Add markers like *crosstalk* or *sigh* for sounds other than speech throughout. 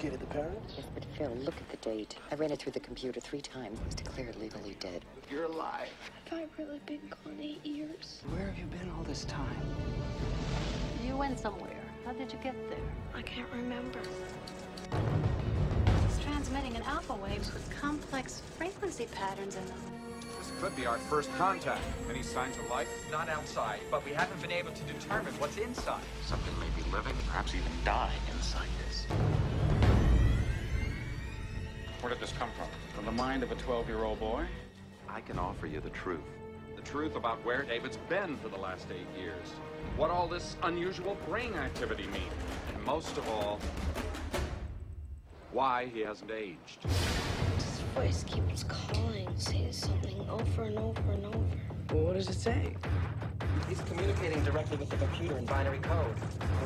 located the parents? Yes, but Phil, look at the date. I ran it through the computer three times. He's declared legally dead. You're alive. Have I really been gone eight years? Where have you been all this time? You went somewhere. How did you get there? I can't remember. It's transmitting in alpha waves with complex frequency patterns in them. This could be our first contact. Any signs of life? Not outside, but we haven't been able to determine what's inside. Something may be living, perhaps even dying inside this. Where did this come from? From the mind of a 12-year-old boy? I can offer you the truth. The truth about where David's been for the last eight years. What all this unusual brain activity means. And most of all, why he hasn't aged. This voice keeps calling, saying something over and over and over. Well, what does it say? He's communicating directly with the computer in binary code.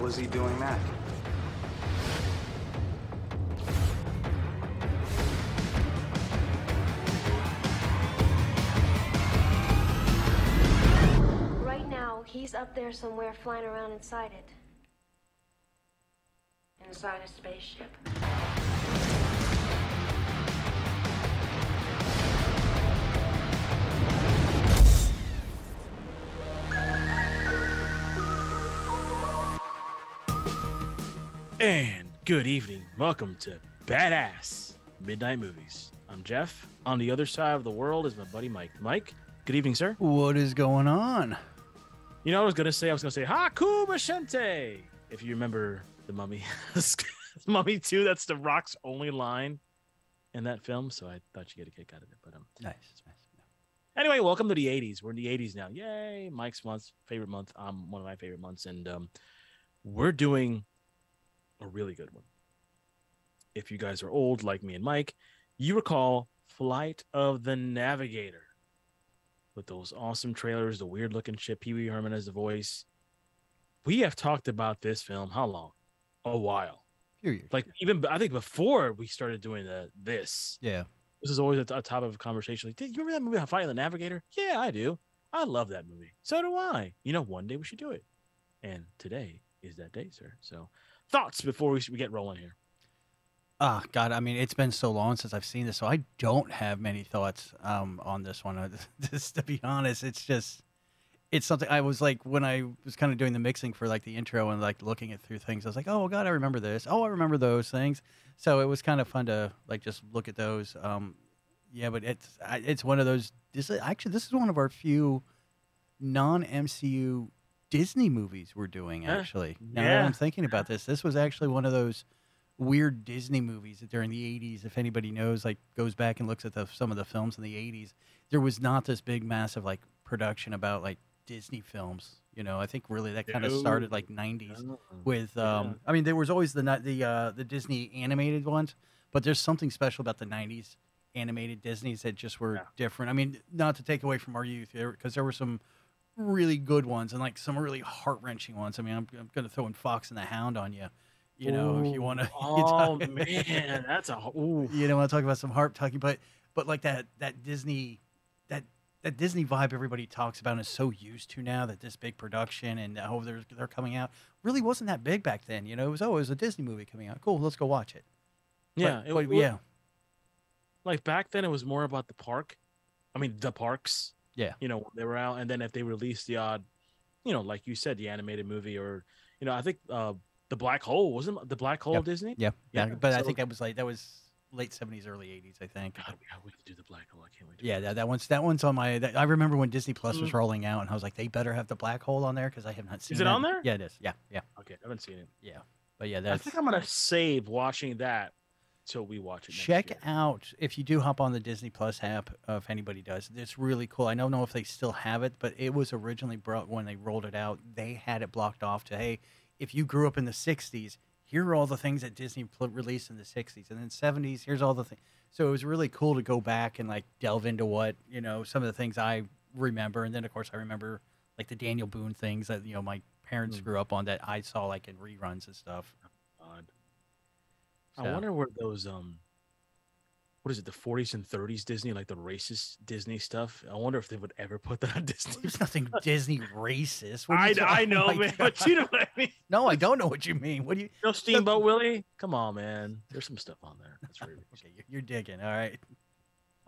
Was he doing that? Now, up there somewhere flying around inside it. Inside a spaceship. And good evening. Welcome to Badass Midnight Movies. I'm Jeff. On the other side of the world is my buddy Mike. Mike, good evening, sir. What is going on? You know, what I was gonna say, I was gonna say Haku Mashente. If you remember the Mummy, *laughs* Mummy Two, that's the Rock's only line in that film. So I thought you get a kick out of it. But um, Nice. nice. anyway, welcome to the '80s. We're in the '80s now. Yay! Mike's month, favorite month. Um, one of my favorite months, and um, we're doing a really good one. If you guys are old like me and Mike, you recall Flight of the Navigator with those awesome trailers, the weird looking ship, Pee Wee Herman as the voice. We have talked about this film how long? A while. Years. Like even I think before we started doing the this, yeah. this is always at the top of conversation. Like, did you remember that movie, Fight the Navigator? Yeah, I do. I love that movie. So do I. You know, one day we should do it. And today is that day, sir. So, thoughts before we, we get rolling here. Ah, God. I mean, it's been so long since I've seen this, so I don't have many thoughts um, on this one. Uh, *laughs* Just to be honest, it's just it's something I was like when I was kind of doing the mixing for like the intro and like looking it through things. I was like, oh God, I remember this. Oh, I remember those things. So it was kind of fun to like just look at those. Um, yeah, but it's it's one of those. This is, actually this is one of our few non MCU Disney movies we're doing. Actually, now that I'm thinking about this, this was actually one of those weird Disney movies that during the 80s, if anybody knows, like goes back and looks at the, some of the films in the 80s, there was not this big, massive like production about like Disney films. You know, I think really that kind of started like 90s with. Um, I mean, there was always the the uh, the Disney animated ones, but there's something special about the 90s animated Disneys that just were Yeah. different. I mean, not to take away from our youth, because there were some really good ones and like some really heart wrenching ones. I mean, I'm, I'm going to throw in Fox and the Hound on you. You know, if you want *laughs* to. Oh man, that's a ooh. you know, want to talk about some heart tugging, but but like that that Disney that that Disney vibe everybody talks about and is so used to now that this big production and oh they're they're coming out really wasn't that big back then. You know, it was oh it was a Disney movie coming out. Cool, let's go watch it. Yeah, But- it, but yeah, Like back then, it was more about the park. I mean, the parks. Yeah. You know, they were out, and then if they released the odd, you know, like you said, the animated movie, or you know, I think uh the Black Hole wasn't the Black Hole Yep. Disney. yeah, yeah. Yeah, But I think that was like that was late seventies, early eighties. I think. God, we wait to do the Black Hole. I can't wait. Yeah, that, that one's that one's on my. That, I remember when Disney Plus was Mhm. rolling out, and I was like, they better have the black hole on there because I have not seen. it that. on there? Yeah, it is. Yeah, yeah, Okay, I haven't seen it. yeah. But yeah, that's. I think I'm gonna save watching that till we watch it. Next check year. out if you do hop on the Disney Plus app. Uh, if anybody does, it's really cool. I don't know if they still have it, but it was originally brought when they rolled it out. They had it blocked off to hey, if you grew up in the '60s, here are all the things that Disney pl- released in the '60s, and then '70s. Here's all the things. So it was really cool to go back and like delve into what you know some of the things I remember, and then of course I remember like the Daniel Boone things that you know my parents Mm. grew up on that I saw like in reruns and stuff. God. I wonder where those um what is it, the 40s and 30s Disney, like the racist Disney stuff. I wonder if they would ever put that on *laughs* Disney. There's nothing Disney racist. I, I *laughs* oh know, my man, *laughs* but you know what I mean. No, I don't know what you mean. What do you? No Steamboat Willie? Come on, man. There's some stuff on there. That's very Okay, you're, you're digging. All right.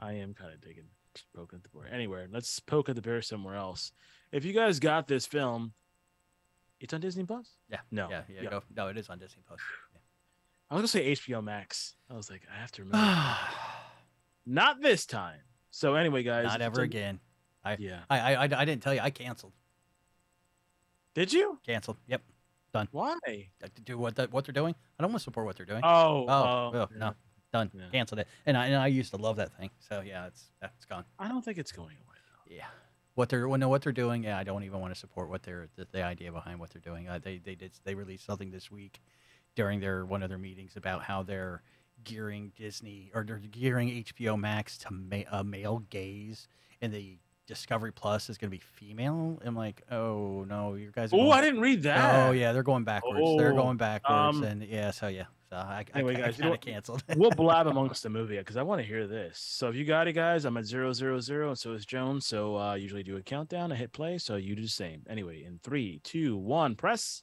I am kind of digging, just poking at the bear. Anywhere. let's poke at the bear somewhere else. If you guys got this film, it's on Disney Plus. Yeah. No. Yeah. Yeah. Go. No, it is on Disney Plus. I was gonna say HBO Max. I was like, I have to remember. *sighs* Not this time. So anyway, guys. Not ever again. I, Yeah. I, I, I, I didn't tell you. I canceled. Did you? Canceled. Yep. Done. Why? To do what the, what they're doing. I don't want to support what they're doing. Oh, Oh, oh, oh, yeah. no, done. Yeah. Canceled it. And I, and I used to love that thing. So yeah, it's it's gone. I don't think it's going away though. Yeah. What they're well, no, what they're doing. Yeah, I don't even want to support what they're the, the idea behind what they're doing. Uh, they they did they released something this week during their one of their meetings about how they're gearing Disney or they're gearing HBO Max to ma- a male gaze, and the Discovery Plus is going to be female. I'm like, oh no, you guys. Oh, I didn't read that. Oh yeah, they're going backwards. they're Oh, going backwards, um, and yeah, so yeah, so I, anyway, I, guys, you know canceled. *laughs* we'll blab amongst the movie because I want to hear this. So if you got it, guys, I'm at zero zero zero, and so is Jones. So uh, I usually do a countdown, I hit play. So you do the same. Anyway, in three, two, one, press.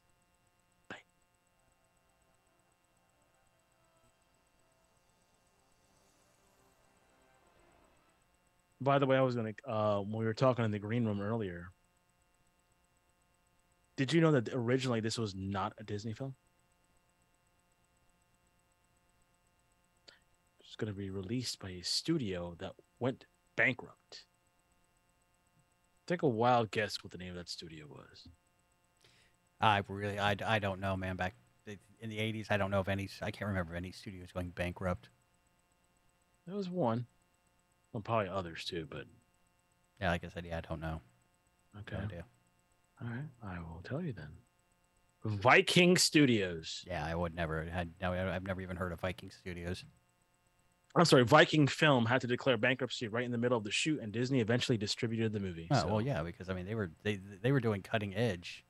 By the way, I was gonna uh, when we were talking in the green room earlier. Did you know that originally this was not a Disney film? It's going to be released by a studio that went bankrupt. Take a wild guess what the name of that studio was. I really, I, I don't know, man. Back in the '80s, I don't know if any. I can't remember any studios going bankrupt. There was one. Well, probably others too, but Yeah, like I said, yeah, I don't know. okay. No idea. All right, I will tell you then. Viking Studios. Yeah, I would never had. No, I've never even heard of Viking Studios. I'm sorry, Viking Film had to declare bankruptcy right in the middle of the shoot, and Disney eventually distributed the movie. Oh so- well, yeah, because I mean they were they they were doing cutting edge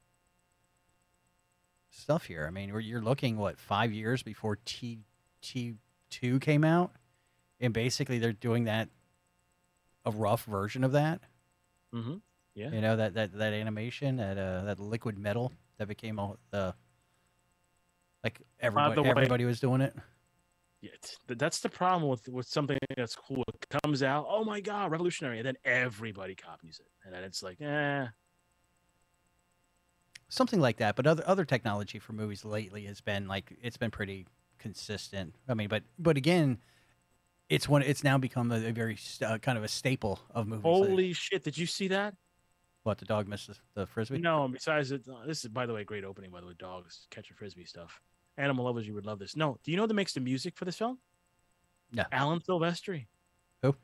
stuff here. I mean, you're looking what five years before T T two came out, and basically they're doing that a rough version of that. Mhm. Yeah. You know that that that animation that uh that liquid metal that became all the like everybody way- everybody was doing it. Yeah, that's the problem with with something that's cool. It comes out, oh my god, revolutionary, and then everybody copies it, and then it's like, eh. something like that. But other other technology for movies lately has been like it's been pretty consistent. I mean, but but again, it's one. It's now become a, a very uh, kind of a staple of movies. Like, Holy shit! Did you see that? what the dog misses the frisbee? No. Besides, it, uh, this is by the way, great opening. By the way, dogs catching frisbee stuff. Animal lovers, you would love this. No, do you know who makes the music for this film? No. Alan Silvestri. Who?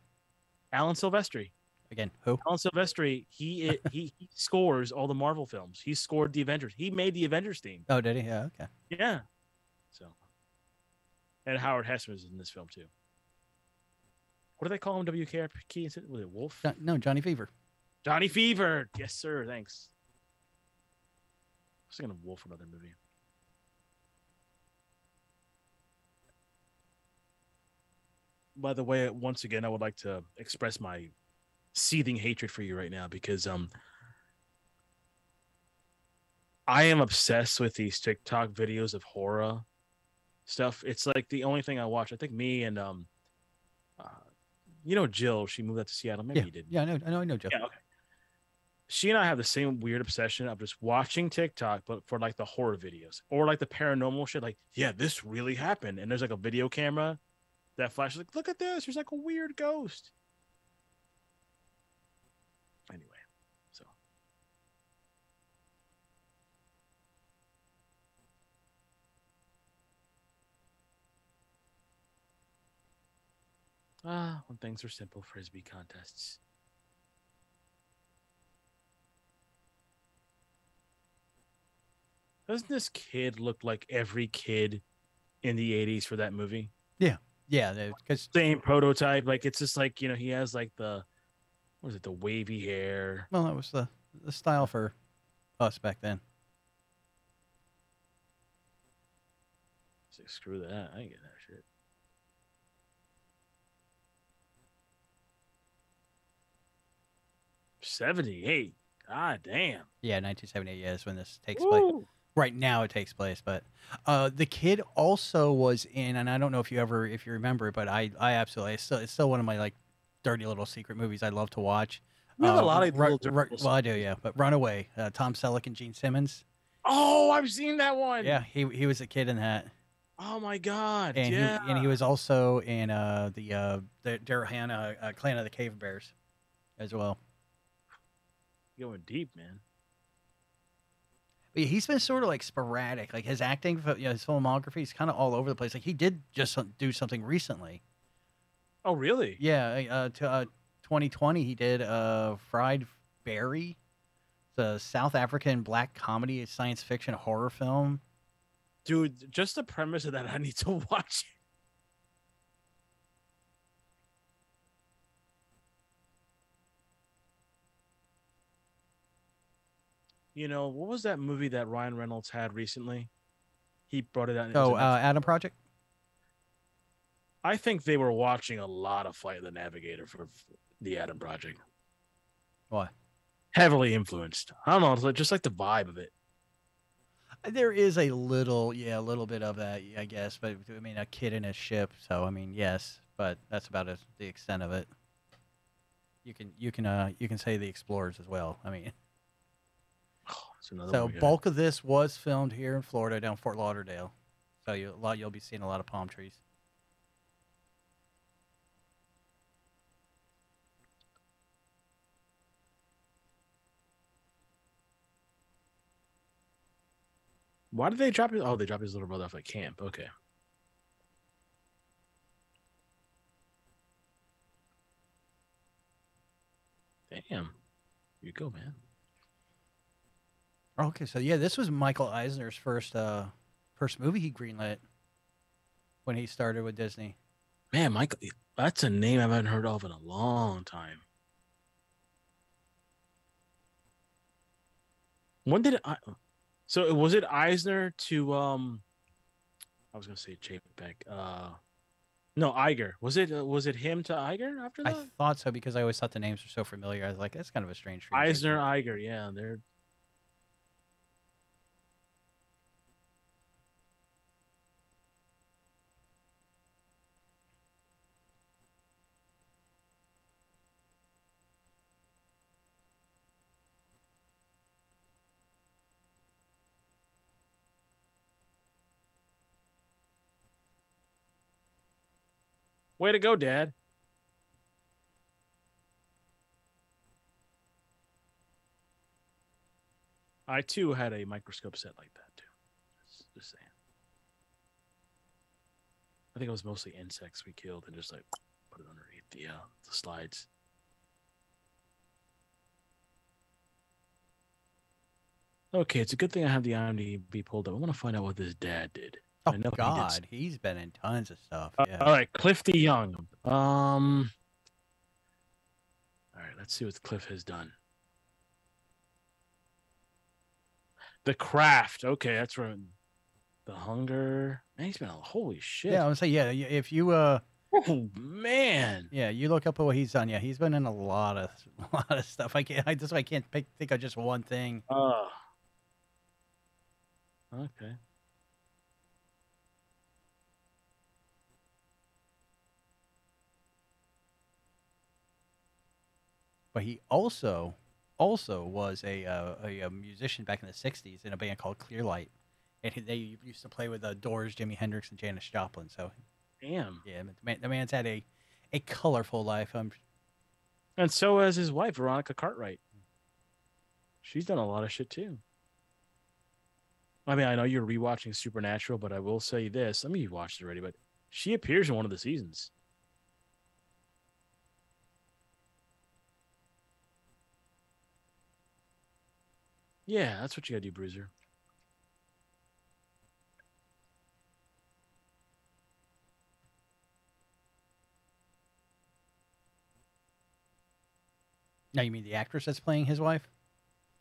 Alan Silvestri. Again, who? Alan Silvestri. He *laughs* he, he scores all the Marvel films. He scored the Avengers. He made the Avengers theme. Oh, did he? Yeah. Okay. Yeah. So, and Howard Hesseman is in this film too. What do they call him? WKRP? Was it Wolf? No, Johnny Fever. Johnny Fever. Yes, sir. Thanks. I was thinking of Wolf, another movie. By the way, once again, I would like to express my seething hatred for you right now because um I am obsessed with these TikTok videos of horror stuff. It's like the only thing I watch. I think me and um uh, you know Jill, she moved out to Seattle. Maybe yeah. you did. Yeah, I know. I know. I know, Joe. Yeah, okay. She and I have the same weird obsession of just watching TikTok, but for like the horror videos or like the paranormal shit. Like, yeah, this really happened, and there's like a video camera that flashes. Like, look at this. There's like a weird ghost. Anyway, so ah, when things are simple, frisbee contests. Doesn't this kid look like every kid in the 80s for that movie? Yeah, yeah, because Same prototype. Like it's just like, you know, he has like the what is it, the wavy hair. well, that was the the style for us back then. Like, screw that. I ain't getting that shit. 78. God damn. Yeah, 1978. Yeah, is when this takes place. Right now, it takes place. But uh, the kid also was in, and I don't know if you ever, if you remember, but I, I absolutely, it's still, it's still one of my like dirty little secret movies I love to watch. You have a Uh, lot of dirty Ru- well, I do, yeah. But Runaway, uh, Tom Selleck and Gene Simmons. Oh, I've seen that one. Yeah, he he was a kid in that, Oh my god. and yeah. he and he was also in uh the uh the Daryl Hannah uh, Clan of the Cave Bears, as well. Going deep, man. But he's been sort of like sporadic, like his acting, you know, his filmography is kind of all over the place. Like he did just do something recently. Oh really? Yeah, uh, to, uh, 2020 he did uh Fried Barry, the South African black comedy science fiction horror film. Dude, just the premise of that, I need to *laughs* watch. You know, what was that movie that Ryan Reynolds had recently? He brought it out. Oh, uh, Adam Project. I think they were watching a lot of Flight of the Navigator for the Adam Project. Why? Heavily influenced. I don't know, it's like, just like the vibe of it. There is a little, yeah, a little bit of that, I guess. But I mean, a kid in a ship, so I mean, yes, but that's about the extent of it. You can, you can, uh, you can say the Explorers as well. I mean, Another so bulk of this was filmed here in Florida, down Fort Lauderdale. So you, a lot, you'll be seeing a lot of palm trees. Why did they drop his? Oh, they dropped his little brother off at camp. Okay. Damn. You go, man. Okay, so yeah, this was Michael Eisner's first, uh, first movie he greenlit when he started with Disney. Man, Michael, that's a name I haven't heard of in a long time. When did I? So was it Eisner to um? I was gonna say Chapek. Uh, no, Iger. Was it? Uh, was it him to Iger after I thought so because I always thought the names were so familiar. I was like, that's kind of a strange. Eisner, Iger. Yeah, they're. Way to go, Dad. I too had a microscope set like that too. Just, just saying. I think it was mostly insects we killed and just like put it underneath the uh, the slides. Okay, it's a good thing I have the IMDb pulled up. I want to find out what this dad did. Oh God, he's been in tons of stuff. Uh, Yeah. All right, Cliff De Young. Um. All right, let's see what Cliff has done. The Craft. Okay, that's right. The Hunger. Man, he's been a holy shit. Yeah, I would say yeah. If you uh, Oh man. yeah, you look up at what he's done. Yeah, he's been in a lot of *laughs* a lot of stuff. I can't. I just I can't pick, think of just one thing. Uh. Okay. But he also also was a uh, a, a musician back in the '60s in a band called Clearlight, and he, they used to play with the Doors, Jimi Hendrix, and Janis Joplin. So Damn. yeah, the, man, the man's had a a colorful life. Um, And so has his wife, Veronica Cartwright. She's done a lot of shit too. I mean, I know you're rewatching Supernatural, but I will say this. I mean, you've watched it already, but she appears in one of the seasons. Yeah, that's what you gotta do, Bruiser. now you mean the actress that's playing his wife?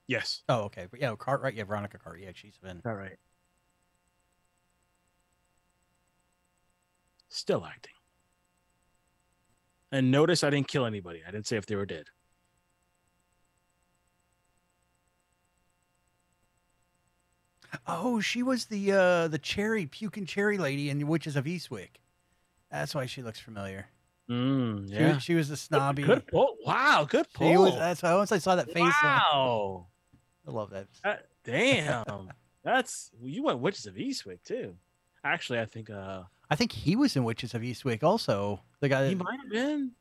Yes. Oh, okay. But yeah, Cartwright. Yeah, Veronica Cart. Yeah, she's been. All right. Still acting. And notice I didn't kill anybody. I didn't say if they were dead. Oh, she was the uh the cherry puking cherry lady in the Witches of Eastwick. That's why she looks familiar. Mm, She, yeah. was, she was the snobby. Good pull. Wow, good pull. She was. That's why once I saw that face. uh, wow. I love that. Uh, damn. That's you went Witches of Eastwick too. Actually, I think uh I think he was in Witches of Eastwick also. The guy that, he might have been.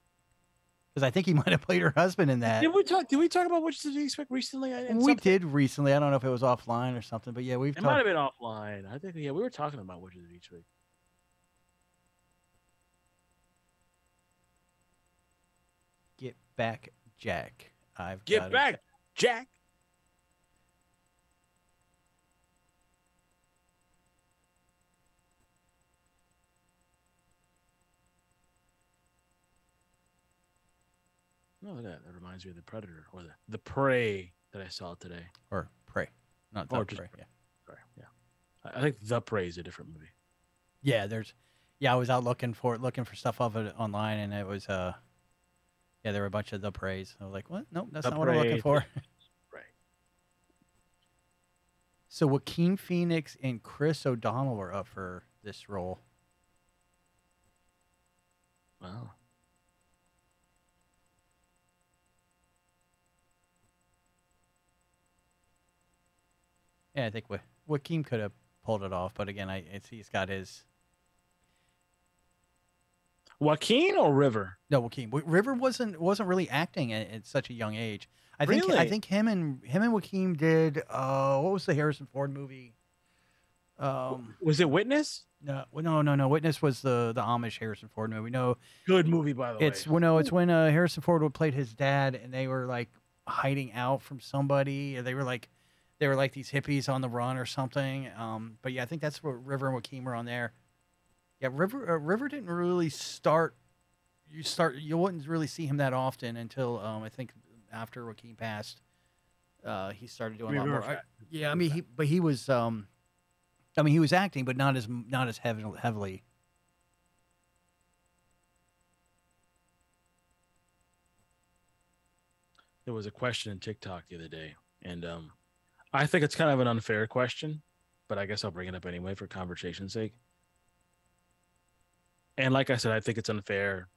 Because I think he *laughs* might have played her husband in that. Did we talk? Did we talk about Witches of Eastwick recently? We did recently. I don't know if it was offline or something, but yeah, we've It might have been offline. I think yeah, we were talking about Witches of Eastwick. Get back, Jack. I've Get got it. back, Jack. No, look at that. That reminds me of the Predator or the the Prey that I saw today. or Prey. not Or the just pray. Yeah. Sorry, yeah. I I think the Prey is a different movie. Yeah, there's. Yeah, I was out looking for it, looking for stuff of it online, and it was uh. Yeah, there were a bunch of the praise. I was like, what? Nope, that's The not what I'm looking for. *laughs* Right. So Joaquin Phoenix and Chris O'Donnell were up for this role. Wow. Yeah, I think Wa- Joaquin could have pulled it off, but again, I it's he's got his Joaquin or River? no Joaquin. River wasn't wasn't really acting at, at such a young age. I think I think him and him and Joaquin did. Uh, what was the Harrison Ford movie? Um, Was it Witness? no, no, no, no. Witness was the the Amish Harrison Ford movie. No, Good movie, by the it's way. well, no, it's when uh, Harrison Ford would played his dad, and they were like hiding out from somebody. and They were like, they were like these hippies on the run or something. Um, but yeah, I think that's what River and Joaquin were on there. Yeah, River uh, River didn't really start. You start you wouldn't really see him that often until um, I think after Joaquin passed. Uh, he started doing a lot more. I- yeah, I mean, he but he was. Um, I mean, he was acting, but not as not as heavy, heavily. there was a question in TikTok the other day, and um, I think it's kind of an unfair question, but I guess I'll bring it up anyway for conversation's sake. And like I said, I think it's unfair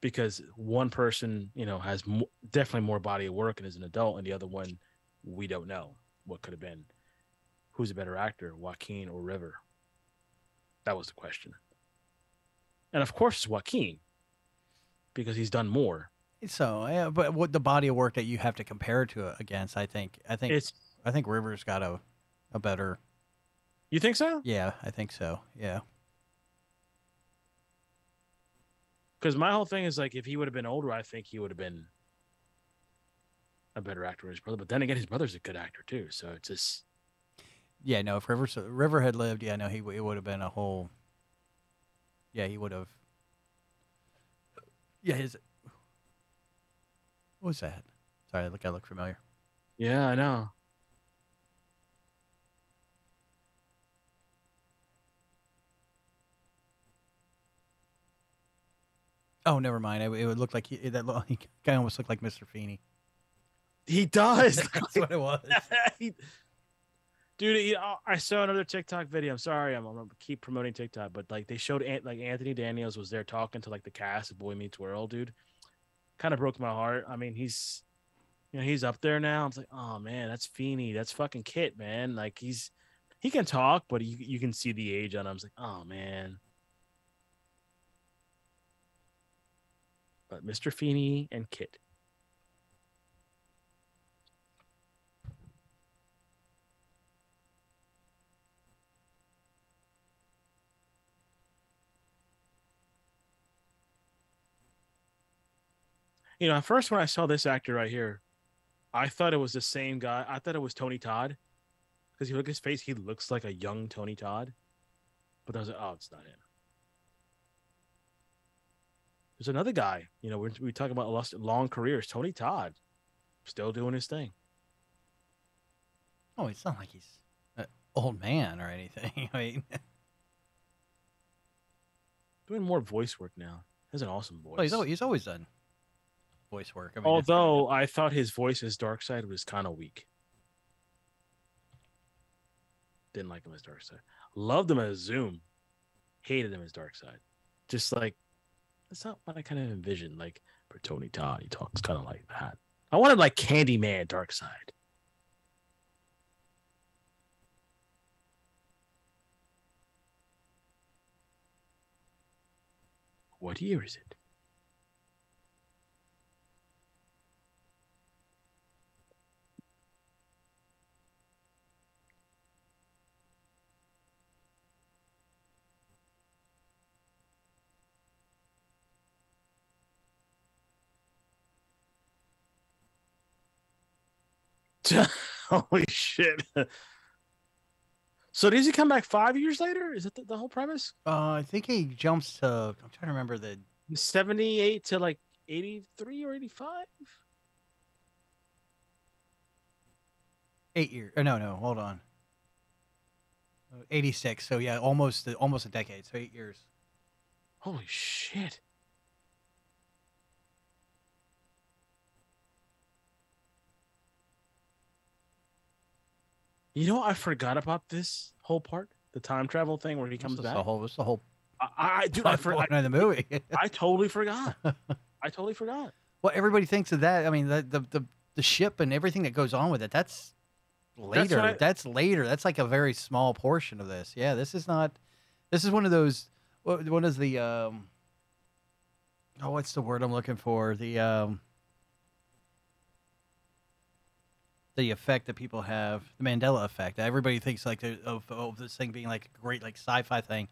because one person, you know, has mo- definitely more body of work and is an adult, and the other one, we don't know what could have been. Who's a better actor, Joaquin or River? That was the question. And of course, it's Joaquin because he's done more. So, yeah, but what the body of work that you have to compare to against, I think, I think, It's I think Rivers got a, a better. you think so? Yeah, I think so. Yeah, Because my whole thing is like, if he would have been older, I think he would have been a better actor than his brother. But then again, his brother's a good actor too. So it's just yeah. No, if Rivers River had lived, yeah, no, he it would have been a whole. Yeah, he would have. Yeah, his. What was that? Sorry, I look, I look familiar. yeah, I know. Oh, never mind. It, it would look like *laughs* he, that guy almost looked like Mr. Feeney. He does. *laughs* That's what it was. *laughs* He- Dude, he, uh, I saw another TikTok video. I'm sorry, I'm, I'm gonna keep promoting TikTok, but like they showed Ant, like Anthony Daniels was there talking to like the cast of Boy Meets World, dude. Kind of broke my heart. I mean, he's, you know, he's up there now. I'm like, oh man, that's Feeney, that's fucking Kit, man. Like he's, he can talk, but you you can see the age on him. I was like, oh man. But Mr. Feeney and Kit. You know, at first when I saw this actor right here, I thought it was the same guy. I thought it was Tony Todd. Because you look at his face, he looks like a young Tony Todd. But I was like, oh, it's not him. There's another guy, you know, we we talk about long careers. Tony Todd, still doing his thing. Oh, it's not like he's an old man or anything. *laughs* I mean, Doing more voice work now. He has an awesome voice. well, he's always, he's always done voice work. I mean, Although I thought his voice as Darkseid was kind of weak. Didn't like him as Darkseid. Loved him as Zoom. Hated him as Darkseid. Just like that's not what I kind of envisioned. Like for Tony Todd, he talks kind of like that. I wanted like Candyman Darkseid. What year is it? *laughs* Holy shit. So does he come back five years later? Is that the, the whole premise? Uh, I think he jumps to. I'm trying to remember the. 78 to like 83 or 85? Eight years. Oh, no, no. Hold on. Uh, 86. So yeah, almost almost a decade. So eight years. Holy shit. You know, I forgot about this whole part, the time travel thing where he comes back. The whole. Is the whole. I, I do. I, plot for, I, the movie. *laughs* I totally forgot. *laughs* I totally forgot. well, everybody thinks of that. I mean, the the the, the ship and everything that goes on with it. That's later. That's, I- later. That's like a very small portion of this. Yeah, this is not. This is one of those. What, what is the um? Oh, what's the word I'm looking for? The um. The effect that people have, the Mandela effect. Everybody thinks like of, of this thing being like a great like sci-fi thing,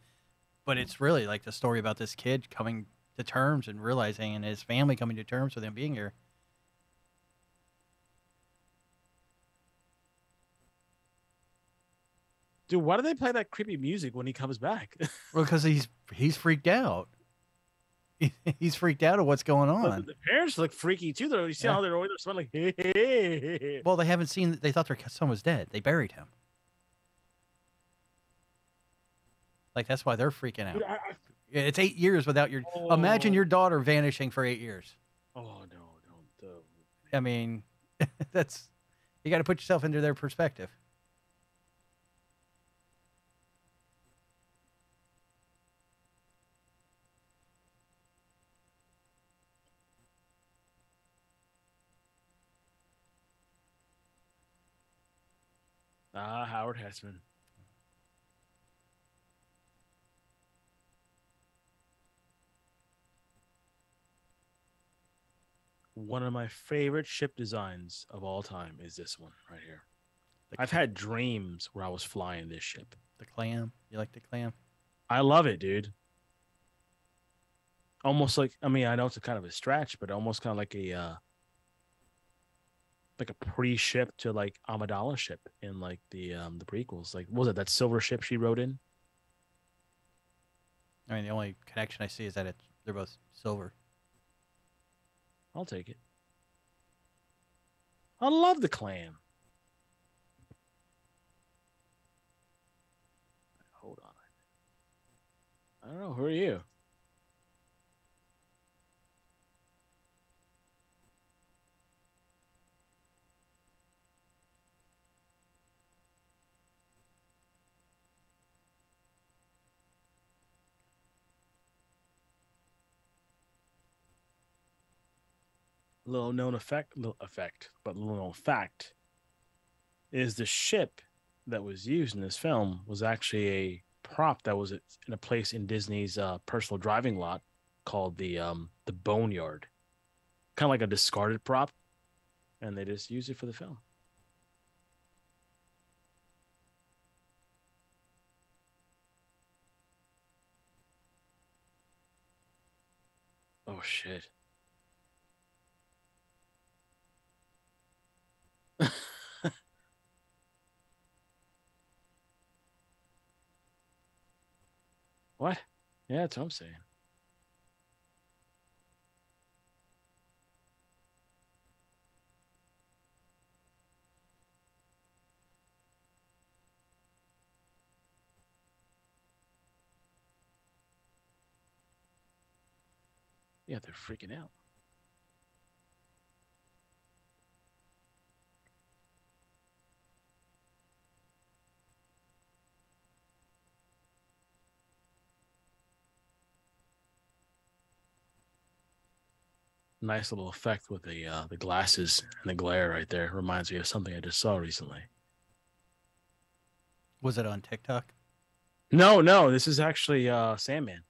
but it's really like the story about this kid coming to terms and realizing, and his family coming to terms with him being here. Dude, why do they play that creepy music when he comes back? *laughs* Well, because he's he's freaked out. *laughs* he's freaked out of what's going on. the parents look freaky too, though. You see Yeah. how they're always smelling like, hey, hey, hey. Well, they haven't seen. They thought their son was dead. They buried him. Like that's why they're freaking out. Dude, I, I, It's eight years without your. Imagine Oh. your daughter vanishing for eight years. oh no, don't. Uh, I mean, *laughs* that's you got to put yourself into their perspective. Ah, Howard Hesseman. One of my favorite ship designs of all time is this one right here. The I've had dreams where I was flying this ship. The clam. You like the clam? I love it, dude. Almost like I mean, I know it's a kind of a stretch, but almost kind of like a uh like a pre-ship to like Amidala ship in like the um the prequels. Like what was it that silver ship she rode in? I mean, the only connection I see is that it's they're both silver. I'll take it. I love the clam. Hold on. I don't know. Who are you? Little known effect, little effect, but little known fact is the ship that was used in this film was actually a prop that was in a place in Disney's uh, personal driving lot called the um, the Boneyard, kind of like a discarded prop, and they just used it for the film. Oh shit. What? Yeah, that's what I'm saying. Yeah, they're freaking out. Nice little effect with the uh, the glasses and the glare right there. Reminds me of something I just saw recently. Was it on TikTok? No, no, this is actually uh, Sandman.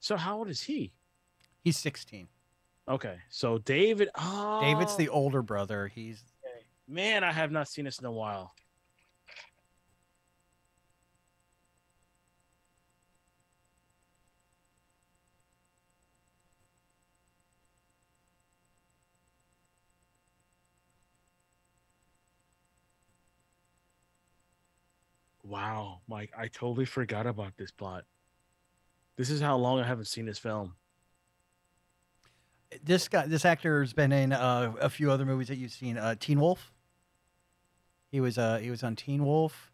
So how old is he? He's 16. Okay, so David. Oh, David's the oh. older brother. He's man. I have not seen this in a while. Wow, Mike, I totally forgot about this plot. This is how long I haven't seen this film. This guy. This actor has been in uh, a few other movies that you've seen. Uh, Teen Wolf. He was uh he was on Teen Wolf.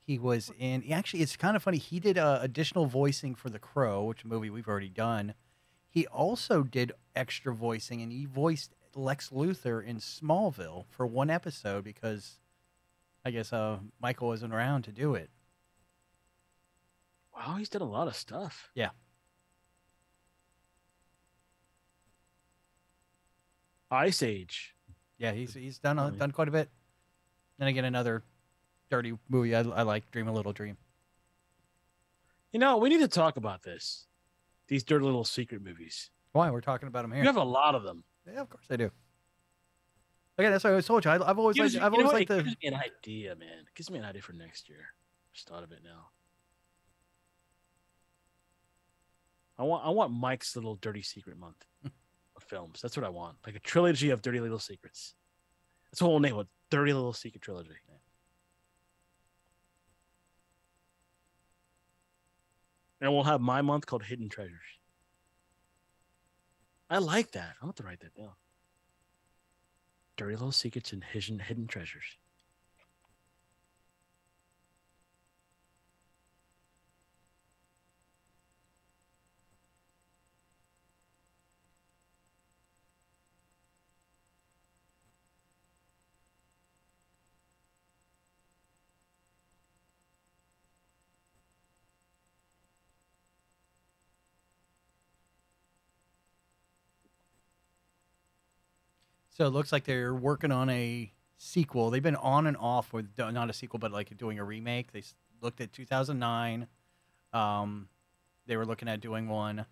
He was in. He actually, it's kind of funny. He did uh, additional voicing for The Crow, which movie we've already done. He also did extra voicing, and he voiced Lex Luthor in Smallville for one episode because I guess uh, Michael wasn't around to do it. Wow, he's done a lot of stuff. Yeah. Ice Age. Yeah, he's he's done done quite a bit. Then again, another dirty movie I, I like, Dream a Little Dream. You know, we need to talk about this. These dirty little secret movies. Why we're talking about them here. You have a lot of them. Yeah, of course I do. Again, that's what I always told you. I, I've always Gives liked, I've always liked the. gives me an idea, man. It gives me an idea for next year. Just thought of it now. I want I want Mike's little dirty secret month *laughs* films. That's what I want. Like a trilogy of dirty little secrets. That's the whole name it. Dirty Little Secret Trilogy. And we'll have my month called Hidden Treasures. I like that. I'll have to write that down. Dirty Little Secrets and Hidden Treasures. So it looks like they're working on a sequel. They've been on and off with not a sequel, but like doing a remake. They looked at 2009. Um, they were looking at doing one,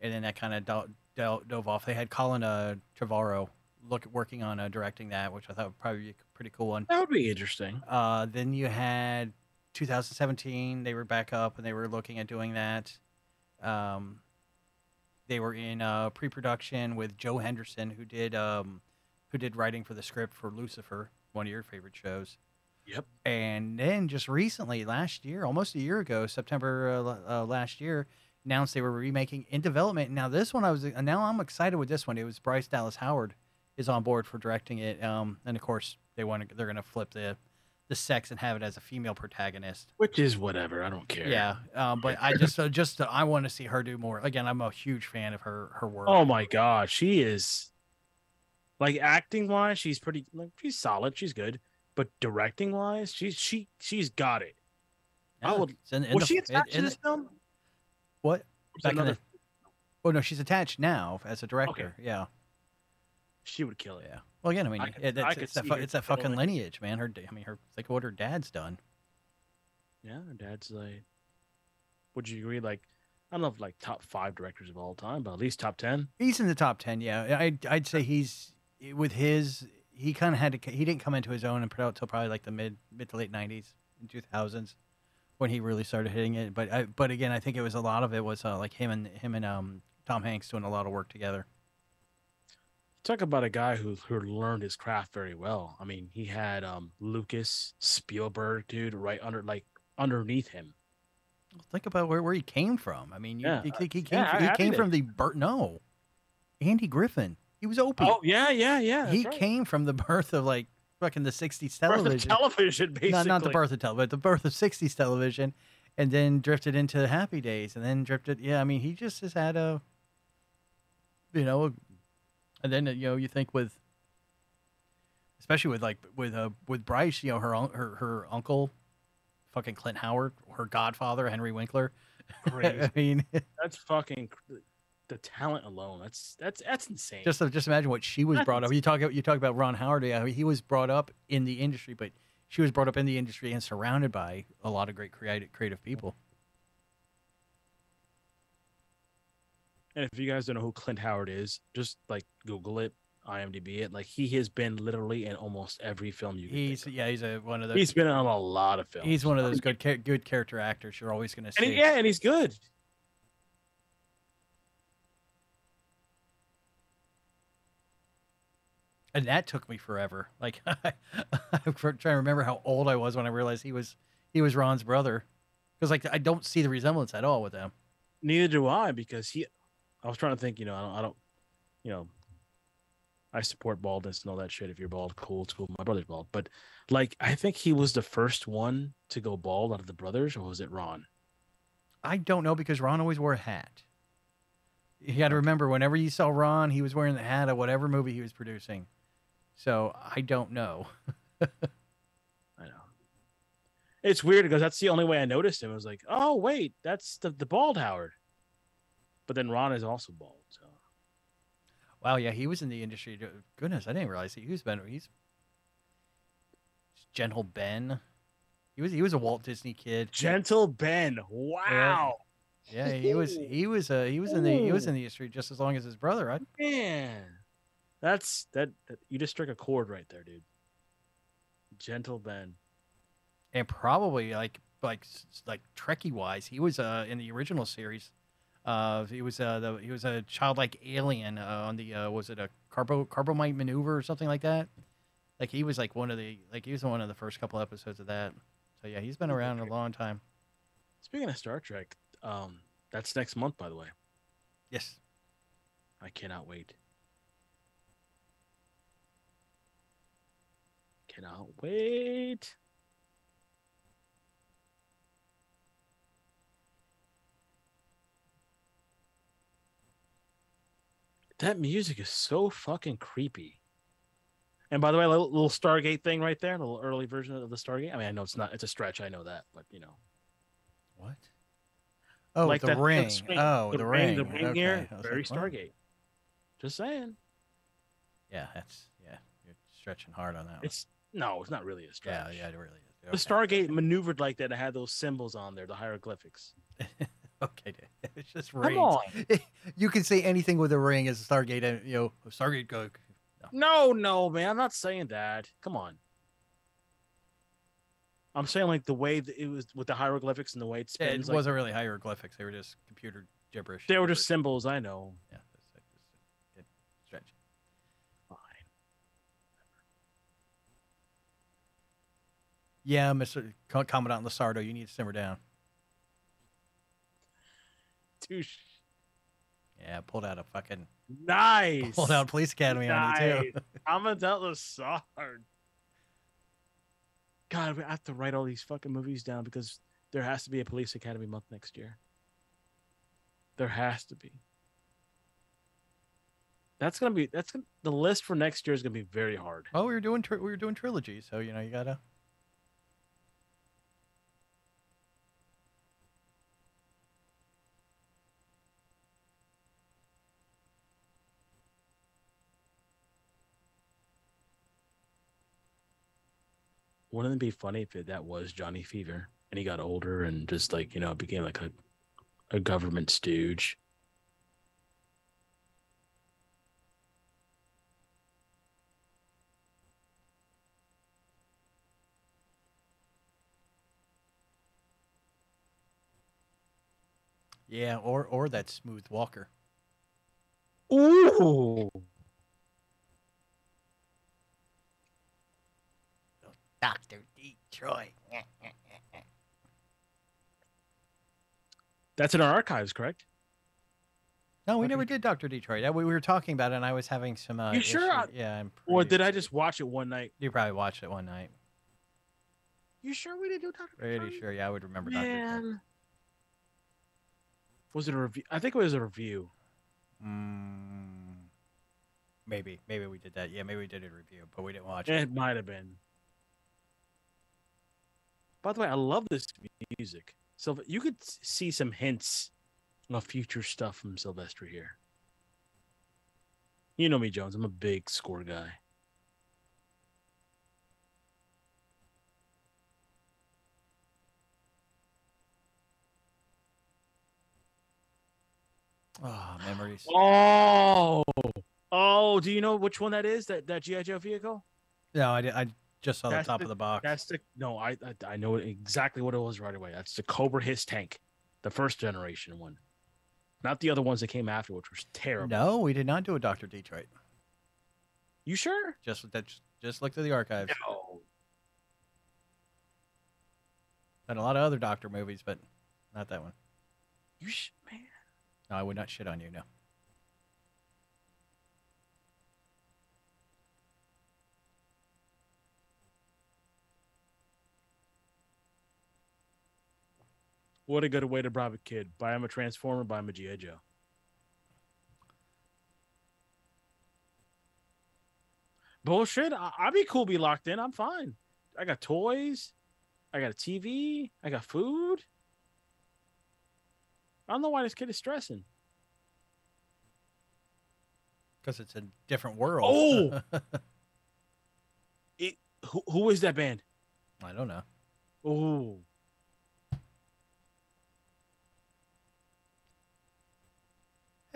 and then that kind of do- do- dove off. They had Colin uh, Trevorrow look working on uh, directing that, which I thought would probably be a pretty cool one. That would be interesting. Uh, then you had 2017. They were back up and they were looking at doing that. Um, they were in uh, pre-production with Joe Henderson, who did um, who did writing for the script for Lucifer, one of your favorite shows. Yep. And then just recently, last year, almost a year ago, September uh, uh, last year, announced they were remaking in development. Now this one, I was uh, now I'm excited with this one. It was Bryce Dallas Howard is on board for directing it, um, and of course they want to they're going to flip the the sex and have it as a female protagonist. Which is whatever. I don't care. Yeah, um, but I just uh, just uh, I want to see her do more. Again, I'm a huge fan of her her work. Oh my god, she is like acting wise, she's pretty like she's solid, she's good. But directing wise, she's she she's got it. I Yeah, would in- in was the- she attached in to this film? What? Back another Oh no, she's attached now as a director. Yeah, she would kill it. yeah. Well, again, I mean, I could- it, I it's, it's, that, see fu- her it's that fucking it. lineage, man. Her, I mean, her like what her dad's done. Yeah, her dad's like would you agree, like I don't know if like top five directors of all time, but at least top ten. He's in the top ten. Yeah, I'd I'd say he's with his. He kind of had to. He didn't come into his own and put out until probably like the mid mid to late nineties and two thousands when he really started hitting it. But I, but again, I think it was a lot of it was uh, like him and him and um Tom Hanks doing a lot of work together. Talk about a guy who who learned his craft very well. I mean, he had um Lucas, Spielberg, dude, right under like underneath him. Think about where, where he came from. I mean, you, Yeah, you think he uh, came yeah, from, he I came from the? No, Andy Griffith. He was Opie. Oh yeah, yeah, yeah. he right. came from the birth of like fucking the '60s Birth of television. television, basically. not, not the birth of television, but the birth of 60s television, and then drifted into the Happy Days, and then drifted. Yeah, I mean, he just has had a. you know, and then you know you think with, especially with like with uh with Bryce, you know her her her uncle, fucking Clint Howard, her godfather Henry Winkler. *laughs* I mean, *laughs* That's fucking the talent alone. That's that's that's insane. just just imagine what she was That's brought up. You talk you talk about Ron Howard. Yeah, he was brought up in the industry, but she was brought up in the industry and surrounded by a lot of great creative creative people. And if you guys don't know who Clint Howard is, just like Google it, IMDb it. Like he has been literally in almost every film you. Can He's yeah, he's a one of the he's been in a lot of films. he's one of those good good character actors you're always going to and see. he, yeah, and he's good. And that took me forever. Like *laughs* I'm trying to remember how old I was when I realized he was he was Ron's brother, because like I don't see the resemblance at all with them. Neither do I because he. I was trying to think. You know, I don't. I don't you know, I support baldness and all that shit. If you're bald, cool, it's cool. My brother's bald, but like I think he was the first one to go bald out of the brothers, or was it Ron? I don't know because Ron always wore a hat. You got to remember, whenever you saw Ron, he was wearing the hat of whatever movie he was producing. So I don't know. *laughs* I know. It's weird because that's the only way I noticed him. I was like, oh wait, that's the the bald Howard. But then Ron is also bald. So Wow, yeah, he was in the industry. Goodness, I didn't realize he, he's been he's Gentle Ben. He was he was a Walt Disney kid. Gentle Ben, wow, Yeah, he was he was uh he was in the he was in the industry just as long as his brother. I, man, that's that. You just struck a chord right there, dude. Gentle Ben. and probably like like like Trekkie wise, he was uh in the original series. Uh, he was uh the he was a childlike alien uh, on the uh was it a carbo Corbomite maneuver or something like that? Like he was like one of the like he was one of the first couple episodes of that. So yeah, he's been around a long time. Speaking of Star Trek, um, that's next month, by the way. Yes. I cannot wait. Cannot wait. That music is so fucking creepy. And by the way, little, little Stargate thing right there, the little early version of the Stargate. I mean, I know it's not, it's a stretch. I know that, but you know, What? Oh, like the that- that ring. screen- oh, the, ring. The ring okay. here, very like. Stargate. Just saying. Yeah, that's yeah. You're stretching hard on that. It's no, it's not really a stretch. Yeah, yeah, it really is. The Stargate maneuvered like that. It had those symbols on there, the hieroglyphics. *laughs* Okay, dude. *laughs* it's just rings. Come on. *laughs* you can say anything with a ring as a Stargate, uh, you know, Stargate go. No, no, man. I'm not saying that. Come on. I'm saying like the way that it was with the hieroglyphics and the way it Yeah, spins. it wasn't really hieroglyphics; they were just computer gibberish. they were just symbols. I know. yeah. That's, that's, that's good stretch. Fine. Yeah, Mister Commandant Lasardo, you need to simmer down. Dude, Yeah, pulled out a fucking nice. pulled out Police Academy on you too. Nice. I'm a Doubtless Sard. God, I have to write all these fucking movies down because there has to be a Police Academy month next year. There has to be. That's gonna be that's gonna, the list for next year is gonna be very hard. Oh, we were doing we were doing trilogies, so you know you gotta. Wouldn't it be funny if it, that was Johnny Fever and he got older and just like you know became like a a government stooge? Yeah, or or that smooth walker. Ooh, Doctor Detroit. that's in our archives, correct? No, we Dr. never did Doctor Detroit. Uh, We we were talking about it, and I was having some. Uh, You sure? issue- I- Yeah, I'm. Or pretty- did I just watch it one night? You probably watched it one night. You sure we didn't do Doctor Pretty sure. Yeah, I would remember Doctor Detroit. Was it a review? I think it was a review. Mm, Maybe, maybe we did that. Yeah, maybe we did a review, but we didn't watch it. It might have been. By the way, I love this music. So you could see some hints of future stuff from Silvestri here. You know me, Jones. I'm a big score guy. Oh, memories. Oh, oh. Do you know which one that is? That that GI Joe vehicle? No, I, I just saw the top the- of the box. That's the no. I I, I know exactly what it was right away. That's the Cobra Hiss tank, the first generation one, not the other ones that came after, which was terrible. No, we did not do a Doctor Detroit. You sure? Just that. Just look through the archives. No. Done a lot of other Doctor movies, but not that one. You sh- man. No, I would not shit on you. No. What a good way to bribe a kid. Buy him a Transformer, buy him a G.I. Joe. Bullshit. I- I'd be cool, be locked in. I'm fine. I got toys. I got a TV. I got food. I don't know why this kid is stressing. Because it's a different world. Oh! *laughs* It, who, who is that band? I don't know. Oh,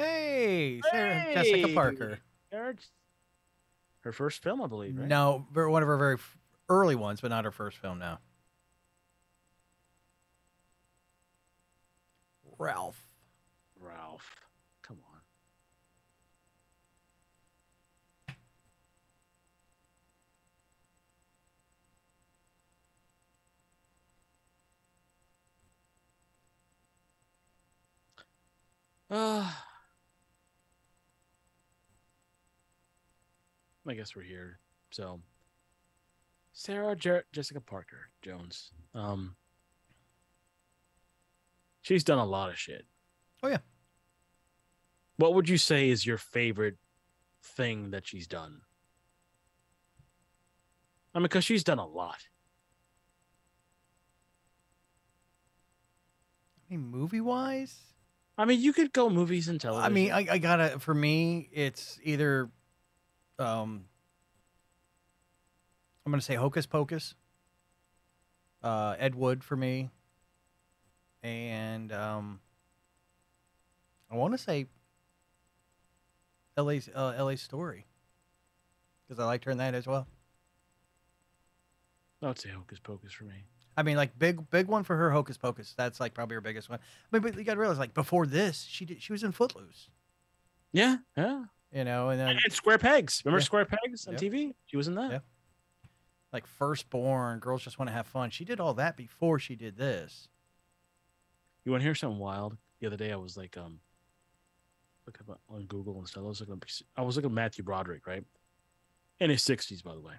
Hey, Sarah Jessica Parker. Eric's- her first film, I believe, right? No, one of her very early ones, but not her first film. Now. Ralph. Ralph. Come on. Uh, *sighs* *sighs* I guess we're here. So, Sarah Jer- Jessica Parker Jones. Um, she's done a lot of shit. Oh, yeah. What would you say is your favorite thing that she's done? I mean, because she's done a lot. I mean, movie wise. I mean, you could go movies and television. I mean, I, I gotta. For me, it's either, um, I'm gonna say Hocus Pocus. Uh, Ed Wood for me, and um, I want to say L.A.'s uh, L.A. Story because I liked her in that as well. I would say Hocus Pocus for me. I mean, like big big one for her, Hocus Pocus. That's like probably her biggest one. I mean, but you got to realize, like before this, she did she was in Footloose, Yeah, yeah. You know, and then And Square Pegs. Remember Yeah. Square Pegs on. TV? She was in that. Yeah. like Firstborn, Girls Just Want to Have Fun. She did all that before she did this. You want to hear something wild? The other day, I was like, um, looking up on Google and stuff. I was looking, up, I was looking at Matthew Broderick, right, in his sixties, by the way.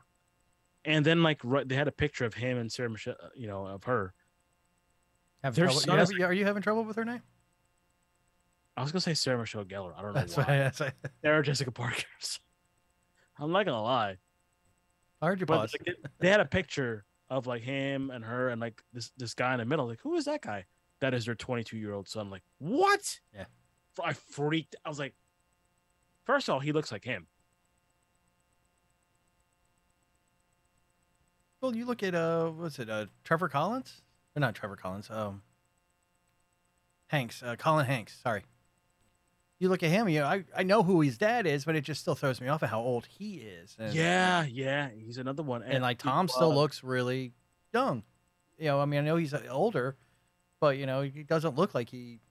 And then, like, right, they had a picture of him and Sarah Michelle, uh, you know, of her. Have trouble, you have- are you having trouble with her name? I was gonna say Sarah Michelle Gellar. I don't know That's why. why. That's. *laughs* Sarah Jessica Parker. *laughs* I'm not gonna lie. I heard your But like, they- they had a picture of like him and her and like this this guy in the middle. Like, who is that guy? That is their 22 year old son. Like, what? Yeah. I freaked. I was like, first of all, he looks like him. Well, you look at uh, what's it? Uh, Trevor Collins? Or not Trevor Collins? Um, Hanks. Uh, Colin Hanks. Sorry. You look at him. You know, I I know who his dad is, but it just still throws me off at how old he is. And, Yeah, yeah. He's another one. And like he- Tom still looks really young. You know, I mean, I know he's uh, older, but you know, he doesn't look like he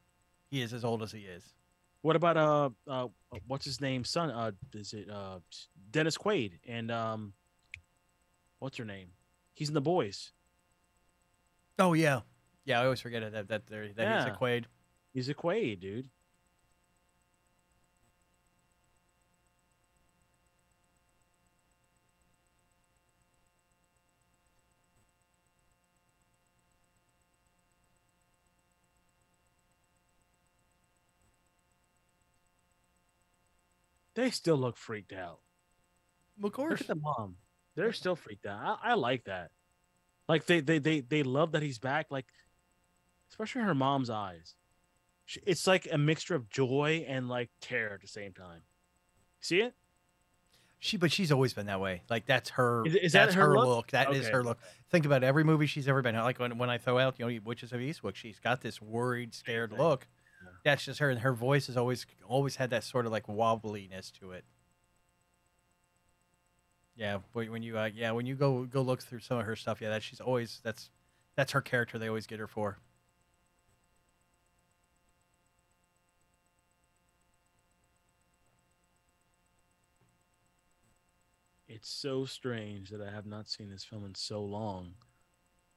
he is as old as he is. What about uh uh what's his name? Son? Uh, is it uh Dennis Quaid and um, what's her name? He's in the boys. Oh yeah, yeah. I always forget it that that there that he's a Quaid. He's a Quaid, dude. They still look freaked out. Of Look course. at the mom. They're still freaked out. I, I like that. Like they, they they they love that he's back. Like especially her mom's eyes. She- It's like a mixture of joy and like terror at the same time. See it? She, but she's always been that way. Like that's her. Is- is that her her look? look. That is Okay. her look. Think about every movie she's ever been. in. Like when, when I throw out, you know, Witches of Eastwick, she's got this worried, scared look. That's just her, and her voice has always always had that sort of like wobbliness to it. Yeah, when when you uh, yeah when you go go look through some of her stuff, yeah, that she's always that's that's her character. They always get her for. It's so strange that I have not seen this film in so long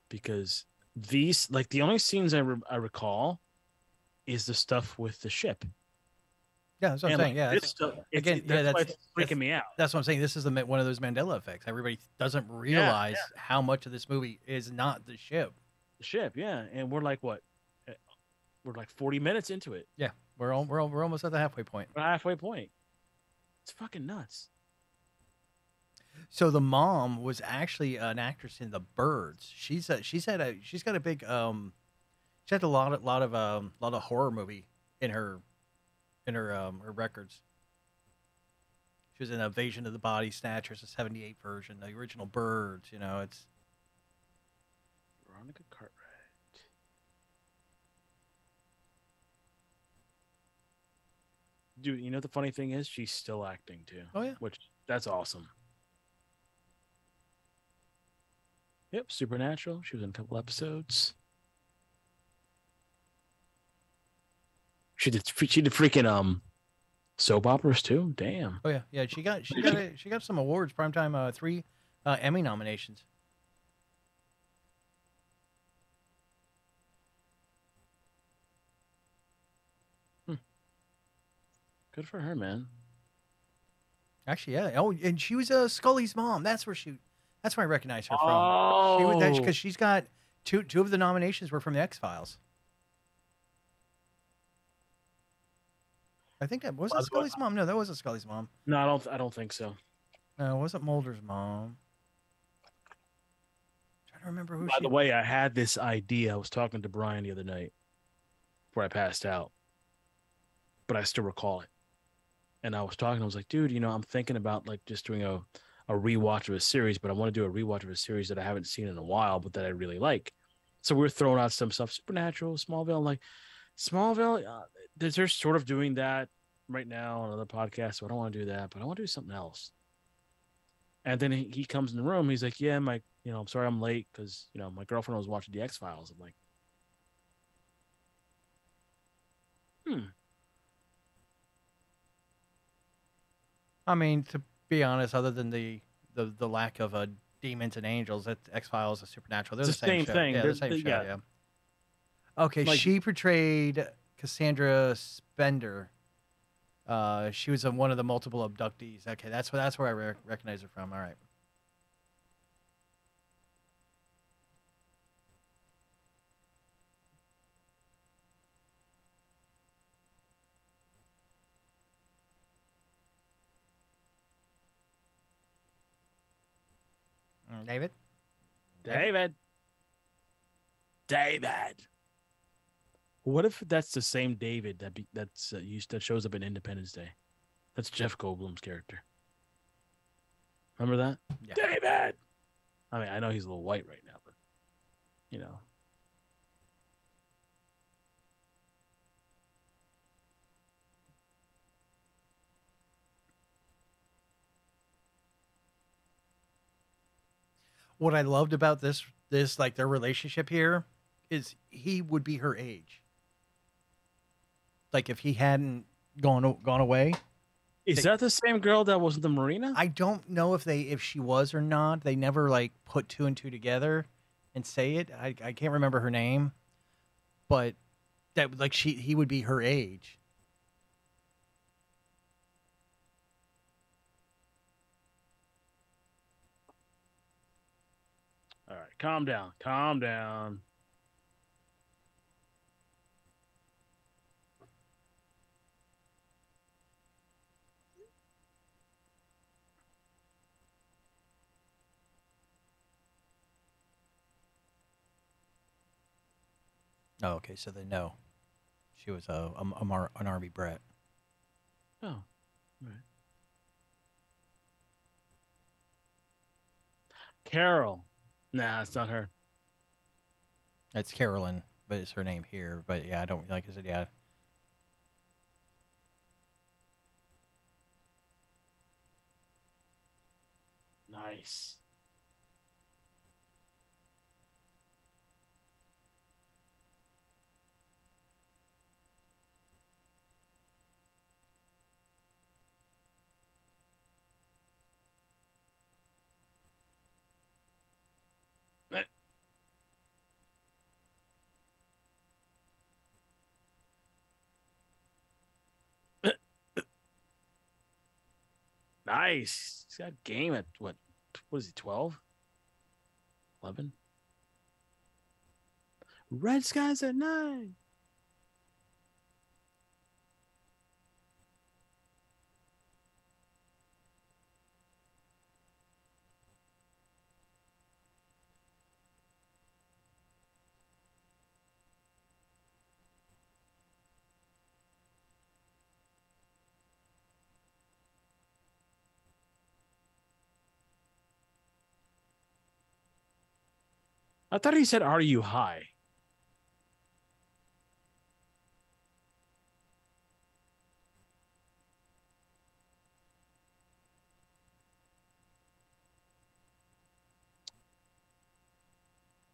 because these like the only scenes I, re- I recall is the stuff with the ship. Yeah, that's what I'm saying. like, Yeah, that's- stuff, it's, again, that's, yeah, that's- it's freaking that's- me out. That's what I'm saying. This is the one of those Mandela effects. Everybody doesn't realize how much of this movie is not the ship. The ship, yeah, and we're like what? Uh, We're like forty minutes into it. Yeah, we're all, we're we're almost at the halfway point. Halfway point. It's fucking nuts. So the mom was actually an actress in The Birds. She's a, she's had a she's got a big um she had a lot of lot of um lot of horror movie in her in her um her records. She was in Invasion of the Body Snatchers, the '78 version, the original Birds. You know, it's Veronica Cartwright. Dude, you know the funny thing is she's still acting too. Oh, yeah. Which that's awesome. Yep, Supernatural. She was in a couple episodes. She did she did freaking um soap operas too. Damn. oh yeah yeah she got she got a, she got some awards primetime uh three uh, Emmy nominations. Good for her, man. Actually, yeah. Oh, and she was uh, Scully's mom. That's where she. That's where I recognize her from. She was Oh. because she's got two two of the nominations were from the X Files. I think that was By that Scully's mom. No, that wasn't Scully's mom. No, I don't I don't think so. No, it wasn't Mulder's mom. trying to remember who By she. the way, I had this idea. I was talking to Brian the other night before I passed out, but I still recall it. And I was talking, I was like, dude, you know, I'm thinking about like just doing a, a rewatch of a series, but I want to do a rewatch of a series that I haven't seen in a while, but that I really like. So we're throwing out some stuff, Supernatural, Smallville. I'm like, Smallville, uh, they're, sort of doing that right now on another podcast. So I don't want to do that, but I want to do something else. And then he, he comes in the room. He's like, "Yeah, my, you know, I'm sorry I'm late because you know my girlfriend was watching the X Files." I'm like, "Hmm, I mean, to be honest, other than the the, the lack of uh, demons and angels, that X Files and Supernatural, they're the the same, same thing. Yeah, They're- the same show. yeah. Yeah. Okay, Like- she portrayed Cassandra Spender. Uh, she was in one of the multiple abductees. Okay, that's where that's where I re- recognize her from. All right. Mm, David. David, David." What if that's the same David that be, that's uh, used that shows up in Independence Day? That's Jeff Goldblum's character. Remember that? Yeah. David. I mean, I know he's a little white right now, but you know, What I loved about this this like their relationship here is he would be her age. Like if he hadn't gone gone away, is They- that the same girl that was in the marina? I don't know if they if she was or not. They never like put two and two together and say it. I I can't remember her name, but that like she he would be her age. All right, calm down, calm down. Oh, okay. So they know she was a, a, a mar- an army brat. Oh, right. Carol. Nah, it's not her. It's Carolyn, but it's her name here. But yeah, I don't like I said. Yeah, Nice. Nice. He's got game at what? What is he? 12? 11? Red skies at nine. I thought he said, Are you high?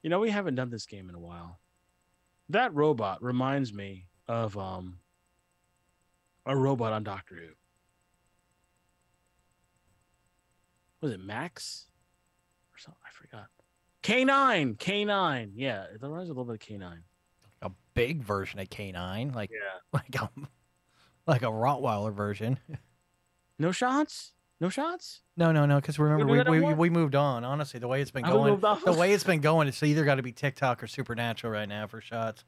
You know, we haven't done this game in a while. That robot reminds me of um a robot on Doctor Who. Was it Max? Or something? I forgot. K9, K9. Yeah, it reminds me a little bit of K9. a big version of K9, like Yeah. like a like a Rottweiler version. No shots? No shots? No, no, no. Because remember, we, we, we moved on. Honestly, the way it's been going, the way it's been going, it's either got to be TikTok or Supernatural right now for shots.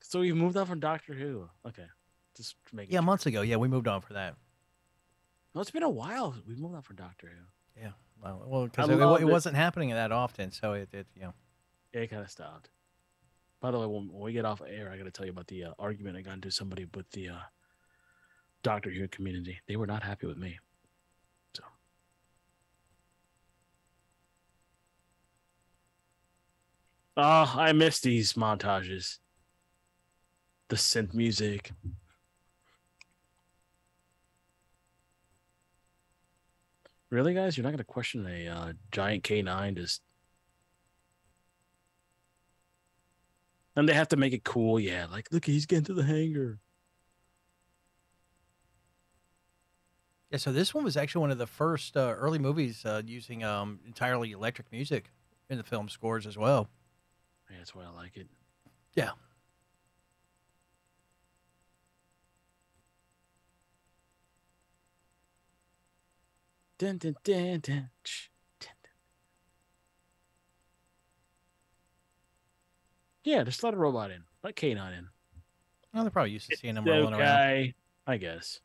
So we moved on from Doctor Who. Okay. Just make. Yeah, months ago. Yeah, we moved on for that. No, it's been a while. We moved on from Doctor Who. Yeah. Well, well, because it, it it. wasn't happening that often, so it, it you know. It kind of stopped. By the way, when, when we get off air, I got to tell you about the uh, argument I got into somebody with the uh, Doctor here community. They were not happy with me. So. Oh, I miss these montages. The synth music. Really, guys? You're not going to question a uh, giant K9 just And they have to make it cool. Yeah, like look, he's getting to the hangar. Yeah, so this one was actually one of the first uh, early movies uh, using um, entirely electric music in the film scores as well. Yeah, that's why I like it. Yeah. Dun, dun, dun, dun, ch, dun, dun. Yeah, just let a robot in. Let K9 in. Oh, they're probably used to seeing them It's rolling around. I guess.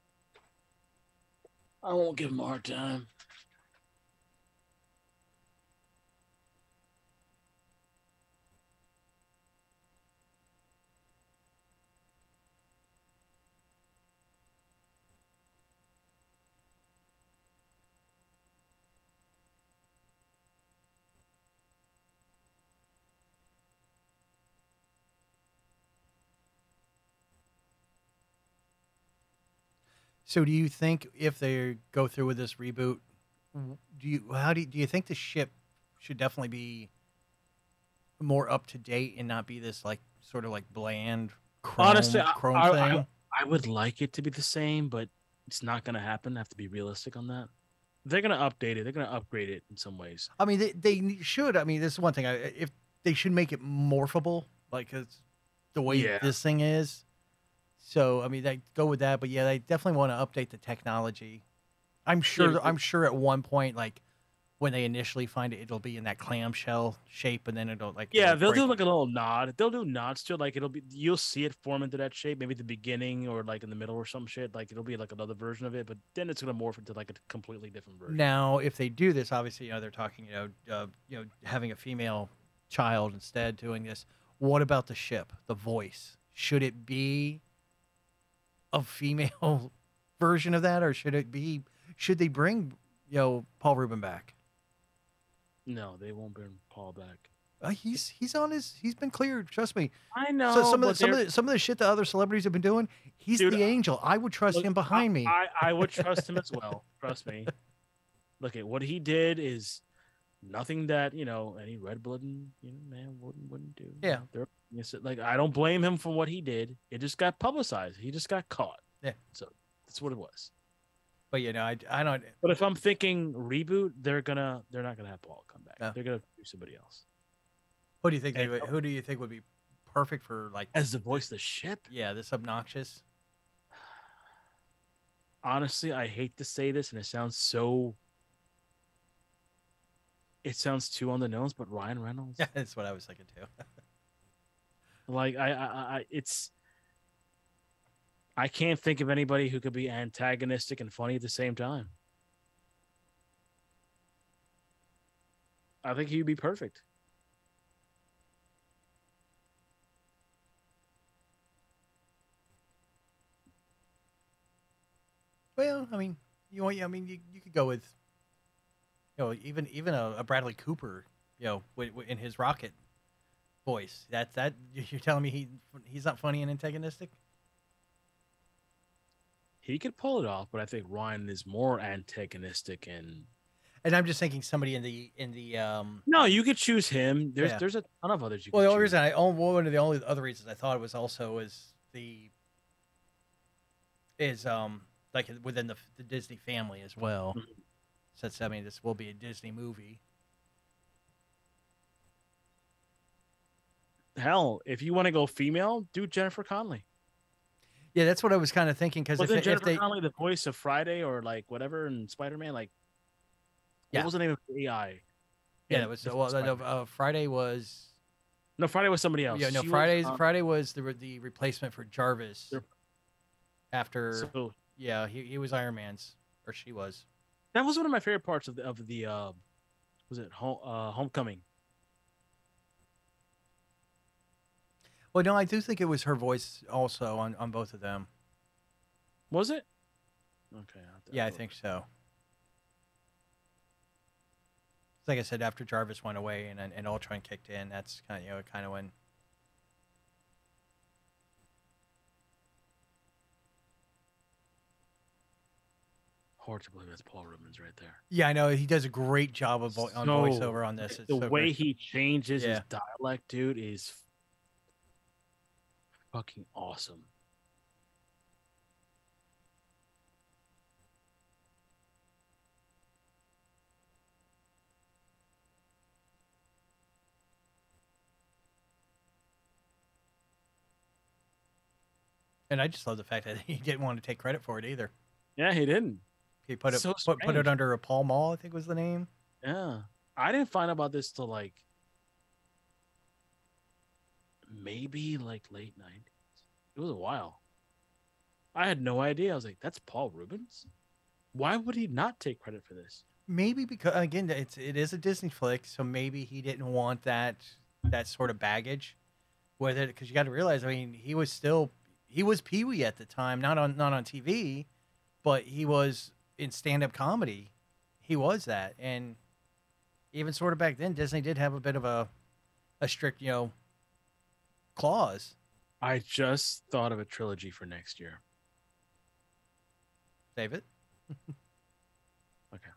I won't give him a hard time. So, do you think if they go through with this reboot, do you how do you, do you think the ship should definitely be more up to date and not be this like sort of like bland chrome, Honestly, I, chrome I- thing? I- I would like it to be the same, but it's not going to happen. I have to be realistic on that. They're going to update it. They're going to upgrade it in some ways. I mean, they, they should. I mean, this is one thing. I, if they should make it morphable, like it's the way Yeah. this thing is. So, I mean, they go with that. But yeah, they definitely want to update the technology. I'm sure. but- I'm sure at one point, like when they initially find it, it'll be in that clamshell shape, and then it'll like Yeah, it'll they'll do like a little nod. They'll do nods to it. Like it'll be, you'll see it form into that shape, maybe at the beginning or like in the middle or some shit. Like it'll be like another version of it, but then it's gonna morph into like a completely different version. Now, if they do this, obviously, you know, they're talking, you know, uh, you know, having a female child instead doing this, What about the ship, the voice? Should it be a female *laughs* version of that, or should it be? Should they bring you know Paul Rubin back? No, they won't bring Paul back. Uh, he's he's on his he's been cleared. Trust me. I know. so some of the, some of the some of the shit that other celebrities have been doing, he's Dude, the angel. I would trust Look, him behind me. I, I would trust him as *laughs* well. Trust me. Look at what he did is nothing that you know any red blooded you know man wouldn't wouldn't do. Yeah. They're, it's like I don't blame him for what he did. It just got publicized. He just got caught. Yeah. So that's what it was. but you know, I I don't. But if I'm thinking reboot, they're gonna they're not gonna have Paul come back. No. They're gonna do somebody else Who do you think they would, Who do you think would be perfect for like? as the voice of the ship. Yeah, this obnoxious. honestly, I hate to say this, and it sounds so. It sounds too on the nose, but Ryan Reynolds, Yeah, *laughs* that's what I was thinking too. *laughs* like I, I, I, it's. I can't think of anybody who could be antagonistic and funny at the same time. I think he'd be perfect. Well, I mean, you want, I mean, you, you could go with, you know, even even a, a Bradley Cooper, you know, in his Rocket voice. That that *laughs* you're telling me he he's not funny and antagonistic? He could pull it off, but I think Ryan is more antagonistic and. And I'm just thinking somebody in the in the um. No, you could choose him. There's Yeah. there's a ton of others you. Well, the only choose. reason I oh, one of the only other reasons I thought it was also is the is um like within the the Disney family as well. Mhm. Since I mean this will be a Disney movie. Hell, if you want to go female, do Jennifer Connelly. Yeah, that's what I was kind of thinking because if, Wasn't if Jennifer they Connelly the voice of Friday or like whatever in Spider Man? Like, Yeah. what was the name of AI? yeah, that was the well, no, uh, Friday was No, Friday was somebody else. yeah no She was, Friday's um, Friday was the the replacement for Jarvis after So yeah he, he was Iron Man's or she was that was one of my favorite parts of the of the uh, was it home, uh, Homecoming? Well no I do think it was her voice also on on both of them Was it? Okay. I'll have to yeah I have a look. think so. Like I said, after Jarvis went away and and Ultron kicked in, that's kind of you know kind of when Hard to believe that's Paul Reubens right there. yeah I know he does a great job of vo- on So- voiceover on this. It's the so way great. he changes Yeah. his dialect, dude, is fucking awesome. and I just love the fact that *laughs* he didn't want to take credit for it either. Yeah, he didn't. He put it So put, put it under a Paul Mall, I think was the name. Yeah. I didn't find out about this till like maybe like late 90s. It was a while. I had no idea. I was like, that's Paul Reubens? Why would he not take credit for this? Maybe because again, it's it is a Disney flick, so maybe he didn't want that that sort of baggage it. Because you got to realize, I mean, he was still he was Pee Wee at the time, not on not on TV, but he was in stand up comedy. He was that, and even sort of back then, Disney did have a bit of a a strict, you know, clause. I just thought of a trilogy for next year. Save it. *laughs* Okay.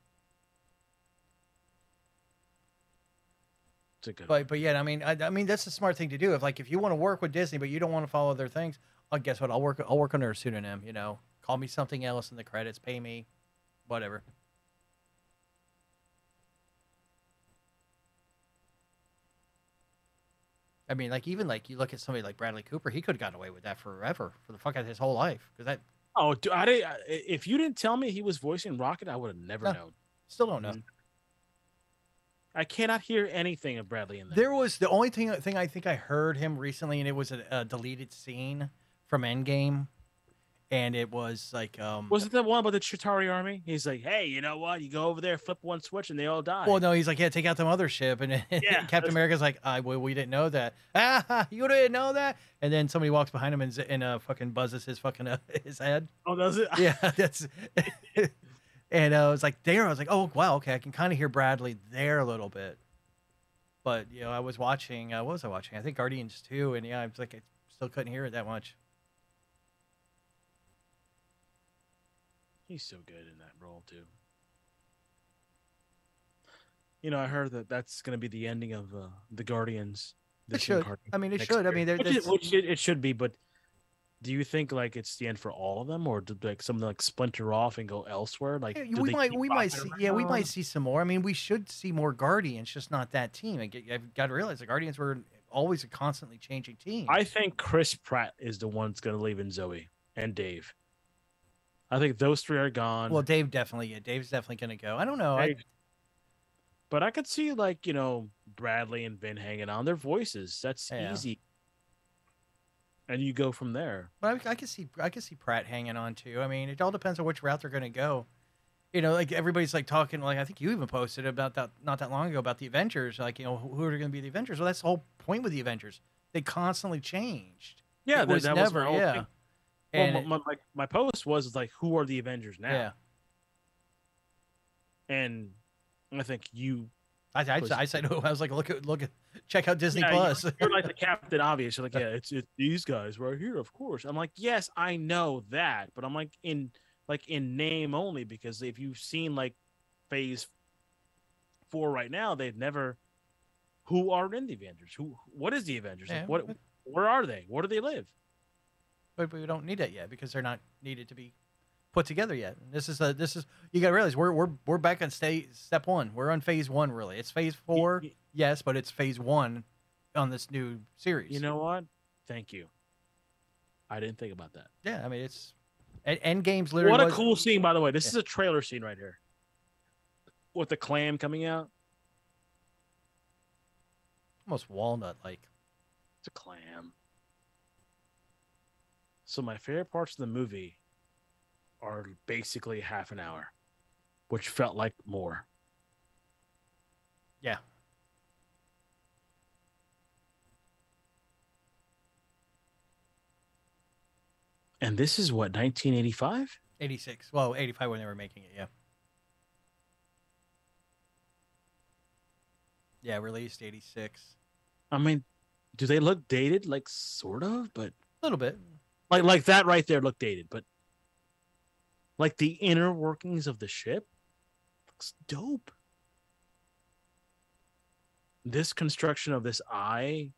It's a good But but yeah, I mean, I, I mean that's a smart thing to do. If like if you want to work with Disney, but you don't want to follow their things, oh, guess what? I'll work. I'll work under a pseudonym. You know, call me something else in the credits. Pay me, whatever. I mean, like even like you look at somebody like Bradley Cooper, he could have gotten away with that forever for the fuck out of his whole life because that Oh, dude, I didn't. I- If you didn't tell me he was voicing Rocket, I would have never No. known. still don't know. Mhm. I cannot hear anything of Bradley in there. There was the only thing thing I think I heard him recently, and it was a, a deleted scene from Endgame, and it was like um. Was it the one about the Chitauri army? He's like, hey, you know what? You go over there, flip one switch, and they all die. Well, no, he's like, yeah, take out the mothership, and then *laughs* Yeah, Captain America's like, I well, we didn't know that. *laughs* Ah, you didn't know that. And then somebody walks behind him and, and uh, fucking buzzes his fucking uh, *laughs* his head. Oh, does it? Yeah, that's. and uh, I was like, there. I was like, oh wow, okay, I can kind of hear Bradley there a little bit. But you know, I was watching. Uh, what was I watching? I think Guardians two, and yeah, I was like, I still couldn't hear it that much. He's so good in that role too. You know, I heard that that's going to be the ending of uh, the Guardians. It should. I mean, it should. I mean, there- which, it, which it, it should be. But do you think like it's the end for all of them, or did like some of them like splinter off and go elsewhere? Like Yeah, we might we might see yeah we might see some more. I mean, we should see more Guardians, just not that team. I I've got to realize the Guardians were always a constantly changing team. I think Chris Pratt is the one that's going to leave in Zoe and Dave. I think those three are gone. well, Dave definitely yeah, Dave's definitely going to go. I don't know. I, but I could see like you know Bradley and Vin hanging on their voices. That's Yeah. easy. And you go from there. but I, I could see I could see Pratt hanging on too. I mean, it all depends on which route they're going to go. You know, like everybody's like talking like I think you even posted about that not that long ago about the Avengers. Like you know who are going to be the Avengers? Well, that's the whole point with the Avengers. They constantly changed. Yeah, it was that was never whole yeah. thing. And well, my, my, my post was like, "Who are the Avengers now?" yeah, And I think you, I, I, I said *laughs* I was like look at look at check out Disney Yeah, Plus. you're like the Captain Obvious. You're like, *laughs* yeah, it's, it's these guys right here, of course. I'm like, yes, I know that, but I'm like in like in name only because if you've seen like Phase Four right now, they've never. Who are in the Avengers? Who? What is the Avengers? Yeah, Like, what? Where are they? Where do they live? But we don't need that yet because they're not needed to be put together yet. This is a this is you got to realize we're we're we're back on stay step one. We're on phase one really. It's phase four, y- yes, but it's phase one on this new series. You know what? Thank you. I didn't think about that. yeah, I mean it's End Games literally. What a was- cool scene, by the way. This Yeah. is a trailer scene right here. With the clam coming out. almost walnut like. It's a clam. So my favorite parts of the movie are basically half an hour, which felt like more. Yeah. And this is what 1985. 86. Well, 85 when they were making it, yeah. Yeah, released 86. I mean, do they look dated? Like sort of, but A little bit. Like like that right there looked dated, but like the inner workings of the ship looks dope. This construction of this eye,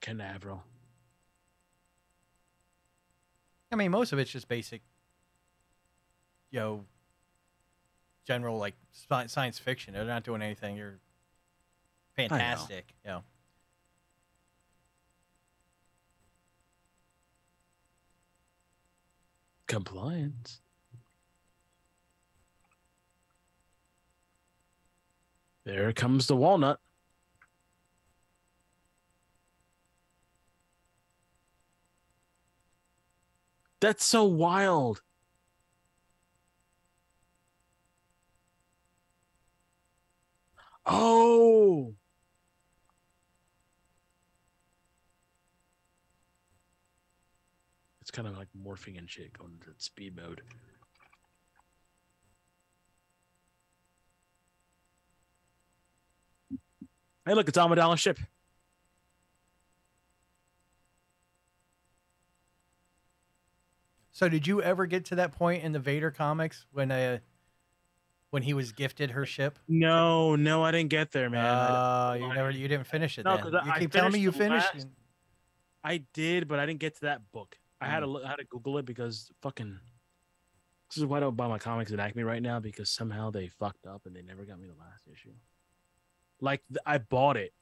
Canaveral. I mean, most of it's just basic, you know, general like sci- science fiction. They're not doing anything. You're fantastic. You know. Compliance. There comes the walnut. That's so wild. Oh. It's kind of like morphing and shit going into speed mode. Hey, look, it's Amidala's ship. So, did you ever get to that point in the Vader comics when uh when he was gifted her ship? No, no, I didn't get there, man. Uh, you never, you didn't finish it. No, then. 'cause I- you I keep telling me you finished. last- I did, but I didn't get to that book. I had to Mm. look, I had to Google it because fucking. This is why I don't buy my comics at Acme right now because somehow they fucked up and they never got me the last issue. Like I bought it,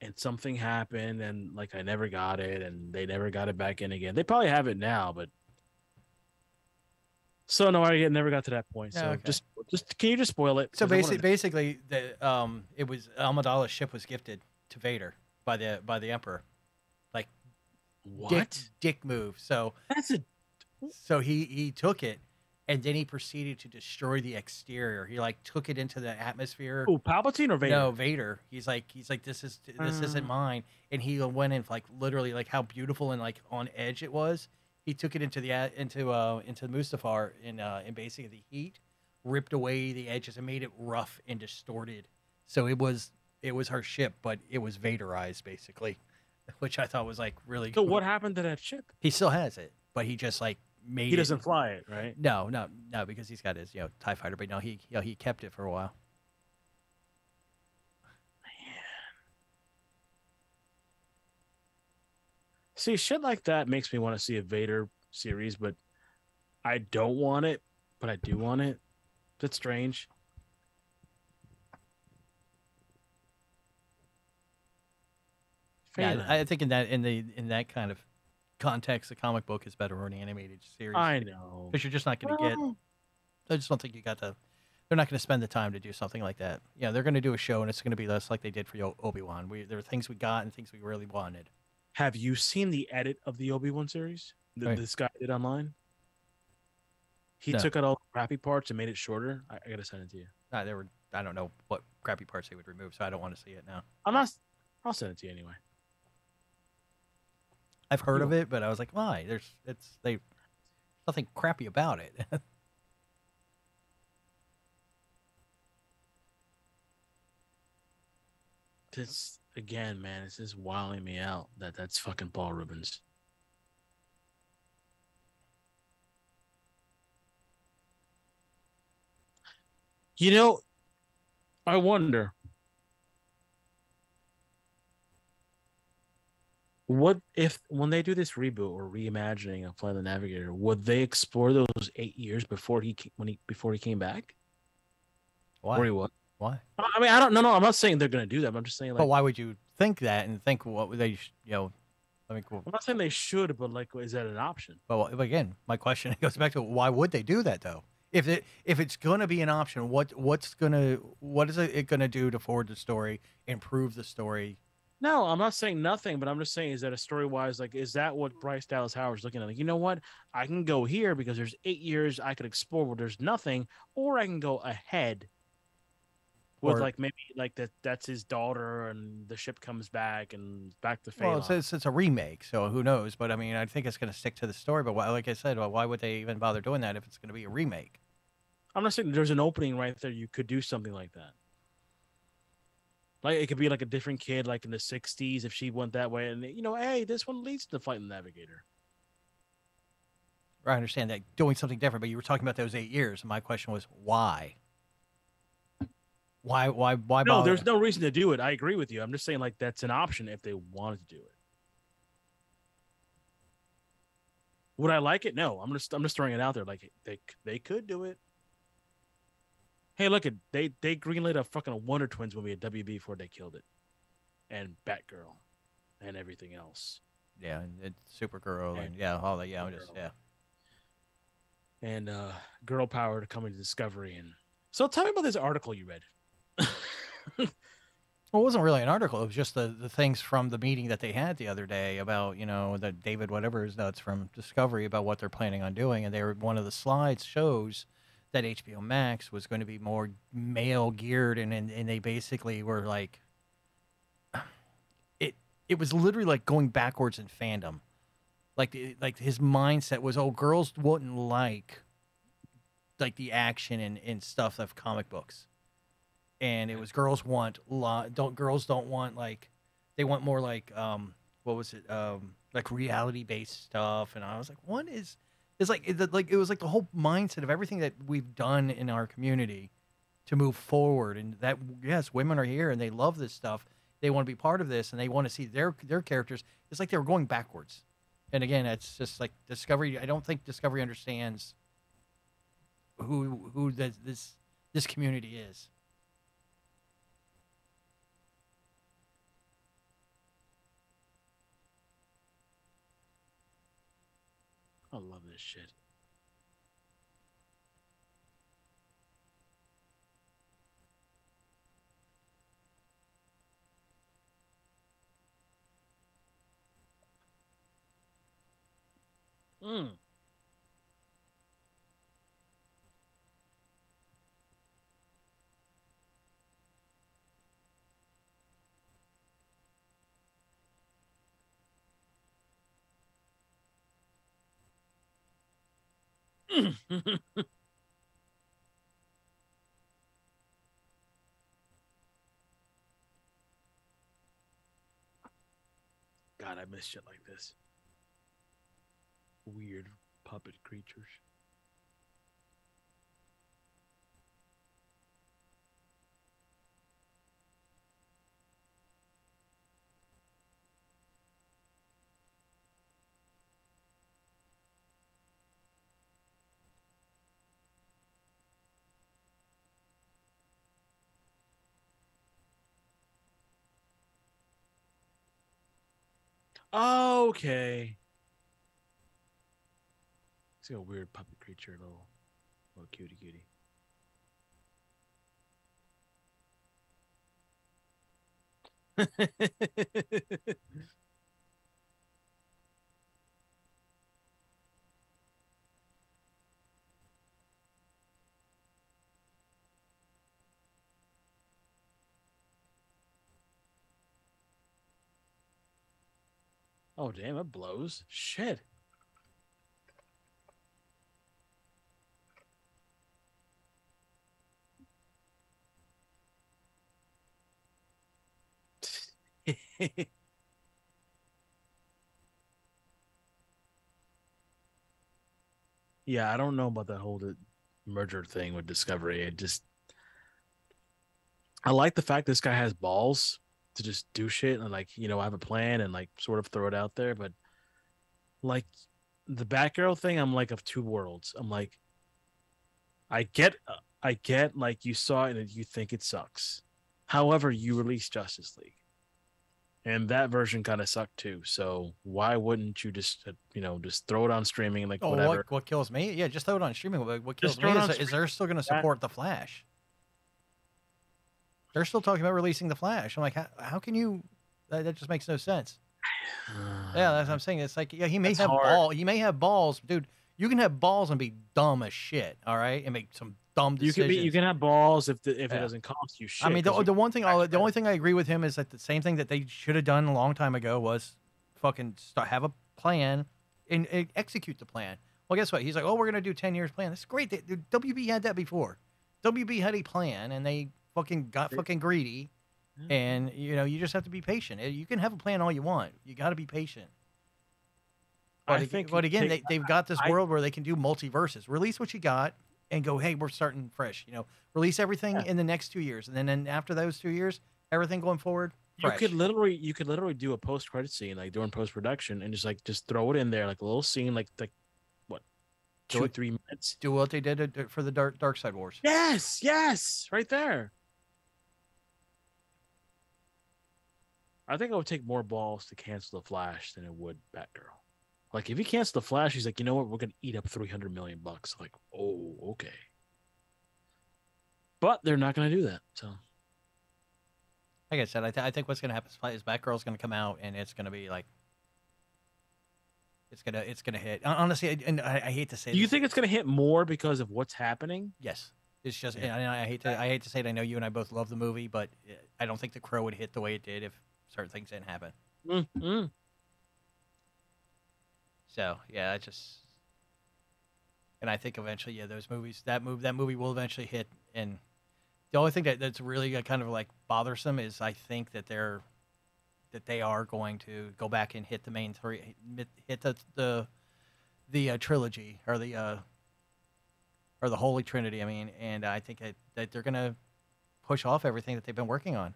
and something happened, and like I never got it, and they never got it back in again. They probably have it now, but So no, I never got to that point. So Okay. just just can you just spoil it? So basically, basically, the um, it was Amidala's ship was gifted to Vader by the by the Emperor. Like what? dick, dick move. So That's a so he he took it, and then he proceeded to destroy the exterior. He like took it into the atmosphere. oh Palpatine or Vader? No, Vader. He's like he's like this is this isn't Uh. mine, and he went in like literally like how beautiful and like on edge it was. He took it into the into uh into Mustafar in uh in basically the heat, ripped away the edges and made it rough and distorted. So it was it was her ship, but it was Vaderized basically, *laughs* which I thought was like really. So cool. what happened to that ship? He still has it, but he just like made. He doesn't fly it, right? No, no, no, because he's got his you know Tie Fighter, but no, he you know, he kept it for a while. See, shit like that makes me want to see a Vader series, but I don't want it, but I do want it. That's strange. Yeah, I I think in that in the in that kind of context, the comic book is better or an animated series. I know. because you're just not going to get. I just don't think you got the. They're not going to spend the time to do something like that. Yeah, they're going to do a show, and it's going to be less like they did for Obi Wan. We there were things we got and things we really wanted. Have you seen the edit of the Obi Wan series that Right. this guy did online? He No. took out all the crappy parts and made it shorter. I, I gotta send it to you. Uh, there were I don't know what crappy parts they would remove, so I don't want to see it now. I'm not. I'll send it to you anyway. I've heard You of it, but I was like, why? There's it's they nothing crappy about it. *laughs* This again, man. It's just wilding me out that that's fucking Paul Reubens. You know, I wonder what if when they do this reboot or reimagining of Flight of the Navigator, would they explore those eight years before he when he before he came back? why? Or he was? Why? I mean, I don't. No, no. I'm not saying they're gonna do that. I'm just saying, like, but why would you think that and think what would they sh- you know? I mean, well, I'm not saying they should, but like, is that an option? But again, my question goes back to why would they do that though? If it if it's gonna be an option, what what's gonna what is it gonna do to forward the story, improve the story? No, I'm not saying nothing, but I'm just saying is that a story wise, like, is that what Bryce Dallas Howard's looking at? Like, you know what? I can go here because there's eight years I could explore where there's nothing, or I can go ahead with Or- like maybe like that that's his daughter and the ship comes back and back to fame. Well, it's, it's it's a remake, so who knows? But I mean, I think it's gonna stick to the story. But why, like I said, well, why would they even bother doing that if it's gonna be a remake? I'm not saying there's an opening right there. You could do something like that. Like it could be like a different kid, like in the '60s, if she went that way, and you know, hey, this one leads to the Navigator. I understand that doing something different, but you were talking about those eight years, and my question was why? Why why why No, bother? there's no reason to do it. I agree with you. I'm just saying like that's an option if they wanted to do it. Would I like it? No. I'm just I'm just throwing it out there. Like they they could do it. Hey, look at they they greenlit a fucking Wonder Twins movie at WB before they killed it, and Batgirl, and everything else. yeah, and it's Supergirl and And yeah, all that. Yeah, just yeah. and uh girl power to come into discovery and so tell me about this article you read Well, it wasn't really an article. It was just the, the things from the meeting that they had the other day about, you know, the David whatever is nuts from Discovery about what they're planning on doing. And they were one of the slides shows that HBO Max was going to be more male geared and, and and they basically were like it it was literally like going backwards in fandom. Like like his mindset was, oh, girls wouldn't like like the action and, and stuff of comic books and it was girls want lo- don't girls don't want like they want more like um what was it um like reality based stuff and I was like what is it's like it, like it was like the whole mindset of everything that we've done in our community to move forward and that yes women are here and they love this stuff they want to be part of this and they want to see their their characters it's like they were going backwards. And again it's just like discovery I don't think discovery understands who who this this, this community is I love this shit. Hmm. God, I miss shit like this. Weird puppet creatures. Okay. See a weird puppet creature, little, little cutie cutie. *laughs* oh damn, it blows. Shit. *laughs* yeah, I don't know about that whole merger thing with Discovery. It just, I like the fact this guy has balls to just do shit and like you know I have a plan and like sort of throw it out there, but like the Batgirl thing, I'm like of two worlds. I'm like, I get, I get like you saw it and you think it sucks. However, you release Justice League and that version kind of sucked too. So why wouldn't you just uh, you know just throw it on streaming like Oh, whatever? what, what kills me? Yeah, just throw it on streaming. What, what kills me is, is they're still going to That- support the Flash. They're still talking about releasing the Flash. I'm like, how, how can you? That, that just makes no sense. *sighs* Yeah, that's what I'm saying. It's like, yeah, he may That's have hard. ball. He may have balls, dude. You can have balls and be dumb as shit. All right, and make some dumb decisions. you can be you can have balls if the, if Yeah. it doesn't cost you shit. I mean, the, the one thing, I'll, the only thing I agree with him is that the same thing that they should have done a long time ago was fucking start, have a plan and, and execute the plan. Well, guess what? He's like, oh, we're gonna do ten years plan. That's great. They, WB had that before. WB had a plan, and they fucking got fucking greedy. And you know, you just have to be patient. Uh, You can have a plan all you want. You got to be patient. But, I think but again, take- they, they've got this I- world where they can do multiverses. Release what you got and go, hey, we're starting fresh. You know, release everything in the next two years, and then, then after those two years, everything going forward. you could literally you could literally do a post credit scene like during post production and just like just throw it in there like a little scene like like what two it. three minutes. do what they did for the Dark Darkseid Wars. Yes, yes, right there. I think it would take more balls to cancel the Flash than it would Batgirl. Like if he cancels the Flash, he's like, you know what, we're gonna eat up three hundred million bucks. Like, oh, okay. But they're not gonna do that. So Like I said, I, th- I think what's going to happen is- Batgirl's going to come out, and it's going to be like, it's gonna it's gonna hit. Honestly, I- and I, I hate to say, do you this. think it's gonna hit more because of what's happening? Yes, it's just. Yeah. And I, I hate to I hate to say it. I know you and I both love the movie, but uh, I don't think The Crow would hit the way it did if certain things didn't happen. Mm-hmm. So yeah, I just. And I think eventually, yeah, those movies, that move, that movie will eventually hit. And the only thing that, that's really kind of like bothersome is I think that they're, that they are going to go back and hit the main three, hit- hit the the, the uh, trilogy or the, uh, or the Holy Trinity. I mean, and I think that, that they're gonna push off everything that they've been working on.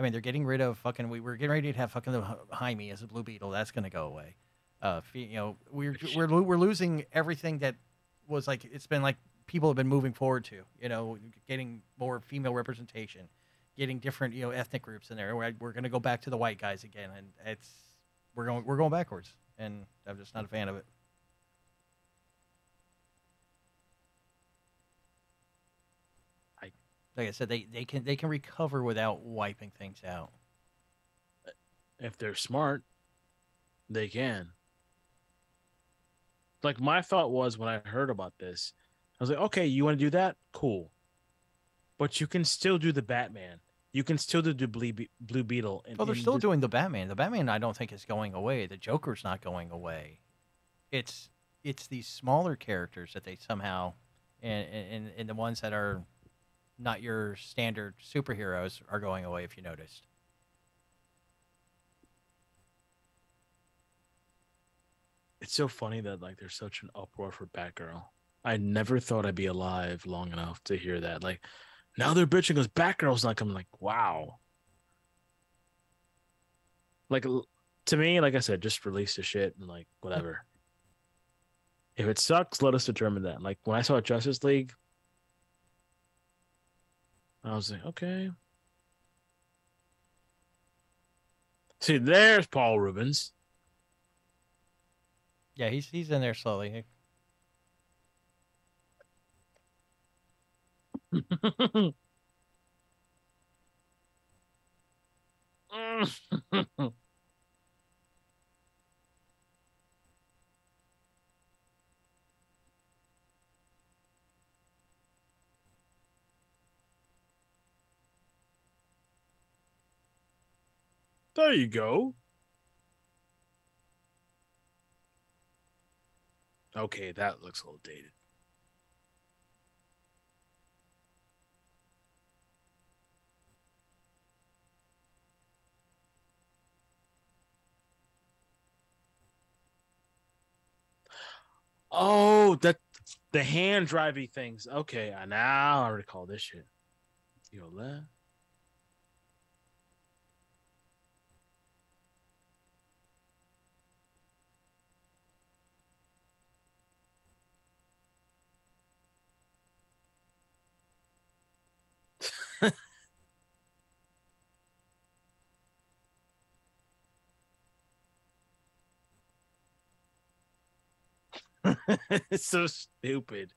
I mean, they're getting rid of fucking. We were getting ready to have fucking the Jaime as a Blue Beetle. That's gonna go away. Uh, you know, we're we're we're losing everything that was like. It's been like people have been moving forward to. You know, getting more female representation, getting different you know ethnic groups in there. We're, we're gonna go back to the white guys again, and it's we're going we're going backwards, and I'm just not a fan of it. I- like I said, they, they can they can recover without wiping things out. If they're smart, they can. like my thought was when I heard about this, I was like, okay, you want to do that? Cool. But you can still do the Batman. You can still do the Blue, Be- Blue Beetle. And, Well, they're still doing the Batman. The Batman, I don't think is going away. The Joker's not going away. It's it's these smaller characters that they somehow, and and, and the ones that are not your standard superheroes are going away. If you noticed, It's so funny that like there's such an uproar for Batgirl. I never thought I'd be alive long enough to hear that. Like now they're bitching because Batgirl's not coming. Like wow. Like to me, like I said, just release the shit and like whatever. if it sucks, let us determine that. Like when I saw Justice League, I was like, okay. See, there's Paul Reubens. yeah, he's he's in there slowly. *laughs* there you go. Okay, that looks a little dated. Oh, that the hand drivey things. Okay, I now I recall this shit. You go left. *laughs* it's so stupid.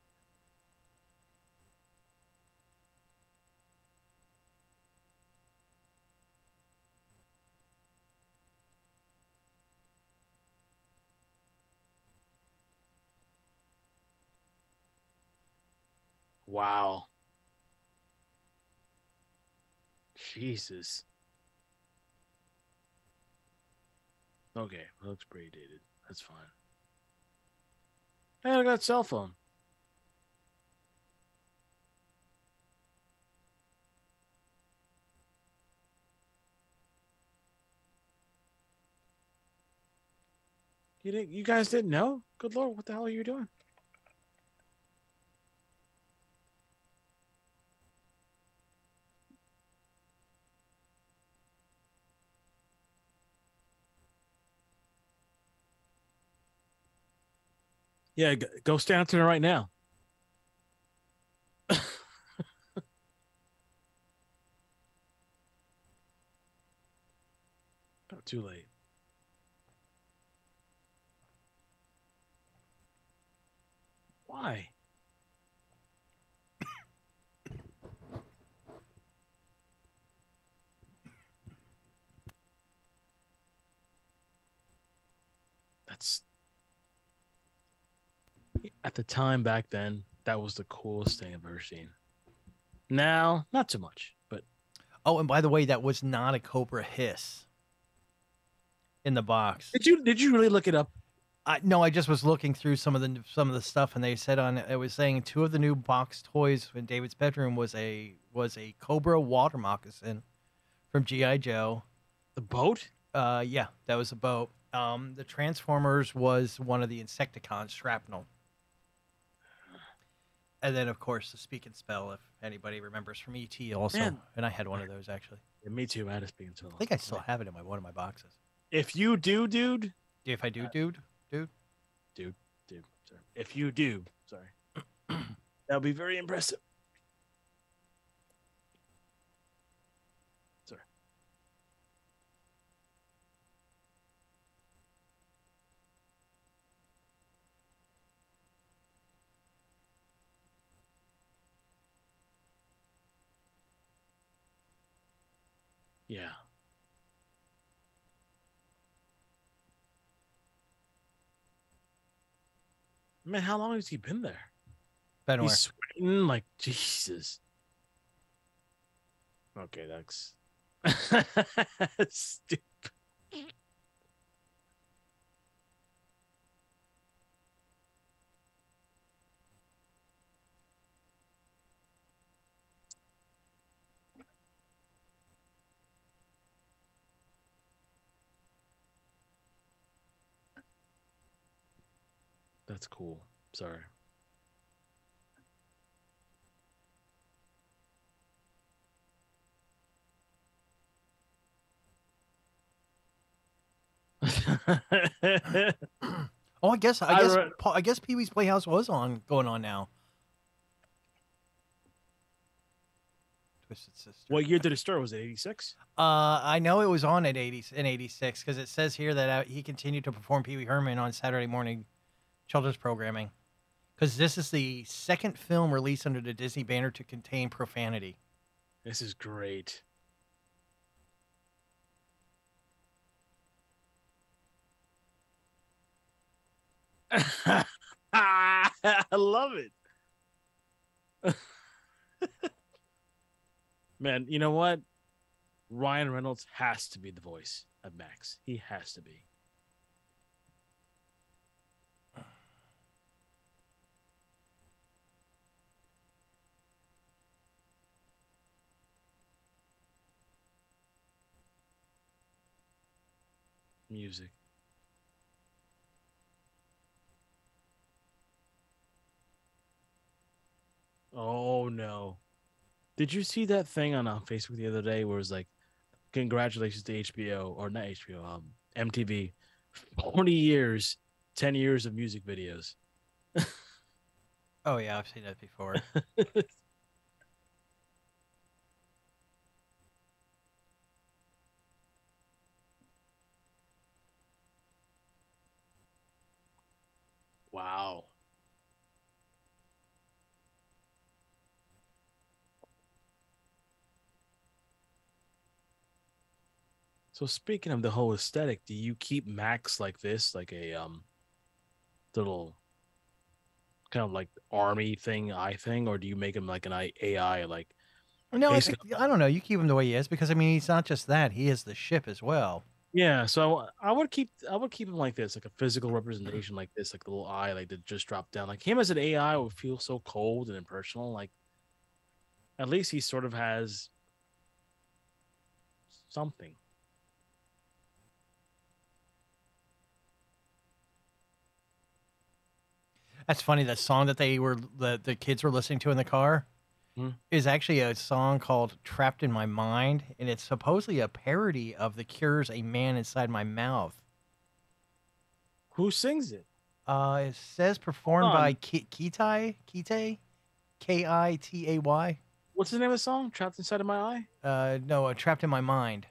Wow. Jesus. Okay, looks pretty dated. That's fine. Hey, I got a cell phone. You didn't, you guys didn't know? Good lord, what the hell are you doing? Yeah, go stand to her right now. *laughs* oh, too late. Why? That's at the time back then, that was the coolest thing I've ever seen. Now, not so much, but Oh, and by the way, that was not a Cobra hiss in the box. did you did you really look it up? I, no, I just was looking through some of the some of the stuff, and they said on it was saying two of the new box toys in David's bedroom was a was a Cobra water moccasin from GI Joe. The boat? Uh, yeah, that was a boat. Um, the Transformers was one of the Insecticons shrapnel, and then of course the Speak and Spell, if anybody remembers from ET, also, Man. and I had one of those actually. Yeah, me too. I had to speak into I think I still have it in my one of my boxes. If you do, dude, If I do, uh, dude, dude. dude, dude, sorry. If you do, sorry, *clears throat* that would be very impressive. Sorry. Yeah. Man, how long has he been there? Ben where? He's sweating like *laughs* Jesus. Okay, that's *laughs* stupid. That's cool. Sorry. *laughs* Oh, I guess I I guess re- I guess Pee Wee's Playhouse was on going on now. Twisted Sister. what year did it start? Was it 86? Uh, I know it was on at 80 in 86 because it says here that uh, he continued to perform Pee Wee Herman on Saturday morning children's programming. Because this is the second film released under the Disney banner to contain profanity. This is great. *laughs* I love it. *laughs* Man, you know what? Ryan Reynolds has to be the voice of Max. He has to be. Music. Oh no. Did you see that thing on uh, Facebook the other day where it was like, congratulations to HBO or not HBO, um, MTV, 40 years, 10 years of music videos. *laughs* Oh yeah, I've seen that before. *laughs* Wow. So speaking of the whole aesthetic, do you keep Max like this, like a um little kind of like army thing, eye thing, or do you make him like an AI like no, I, think- I don't know. You keep him the way he is because I mean he's not just that; he is the ship as well. Yeah, so I would keep I would keep him like this, like a physical representation like this, like the little eye, like that just dropped down. Like him as an AI would feel so cold and impersonal. Like at least he sort of has something. That's funny. That song that they were the the kids were listening to in the car Hmm. is actually a song called "Trapped in My Mind," and it's supposedly a parody of The Cure's "A Man Inside My Mouth." Who sings it? Uh, it says performed by Ki- Kitai Kite, K I T A Y. What's the name of the song? Trapped inside of my eye. Uh, no, uh, "Trapped in My Mind,"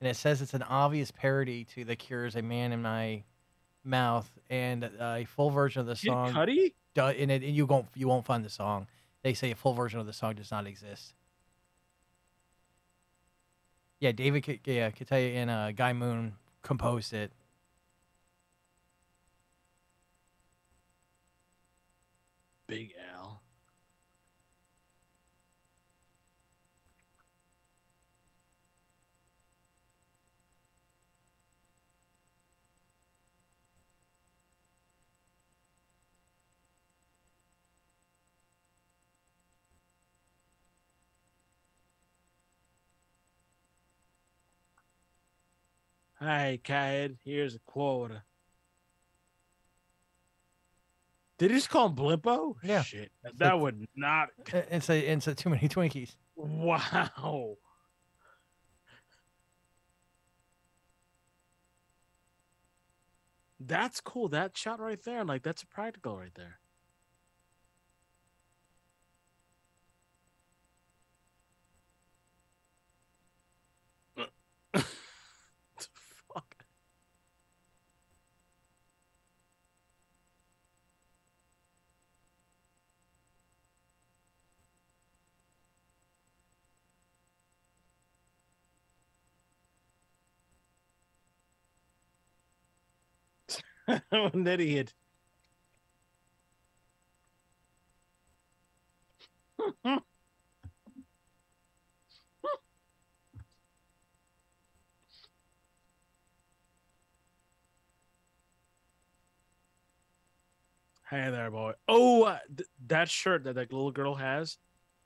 and it says it's an obvious parody to The Cure's "A Man in My Mouth," and uh, a full version of the Kid song. Cudi. do- and, it, and you won't you won't find the song. They say a full version of the song does not exist. Yeah, David, K- yeah, Kitaya and uh, Guy Moon composed it. Big Al. Hey, kid, here's a quarter. Did he just call him Blimpo? Yeah. Shit. That would not. *laughs* Uh, It's a it's a too many Twinkies. Wow. That's cool. That shot right there, like that's a practical right there. *laughs* what an idiot. *laughs* Hey there, boy. Oh, uh, th- that shirt that that little girl has,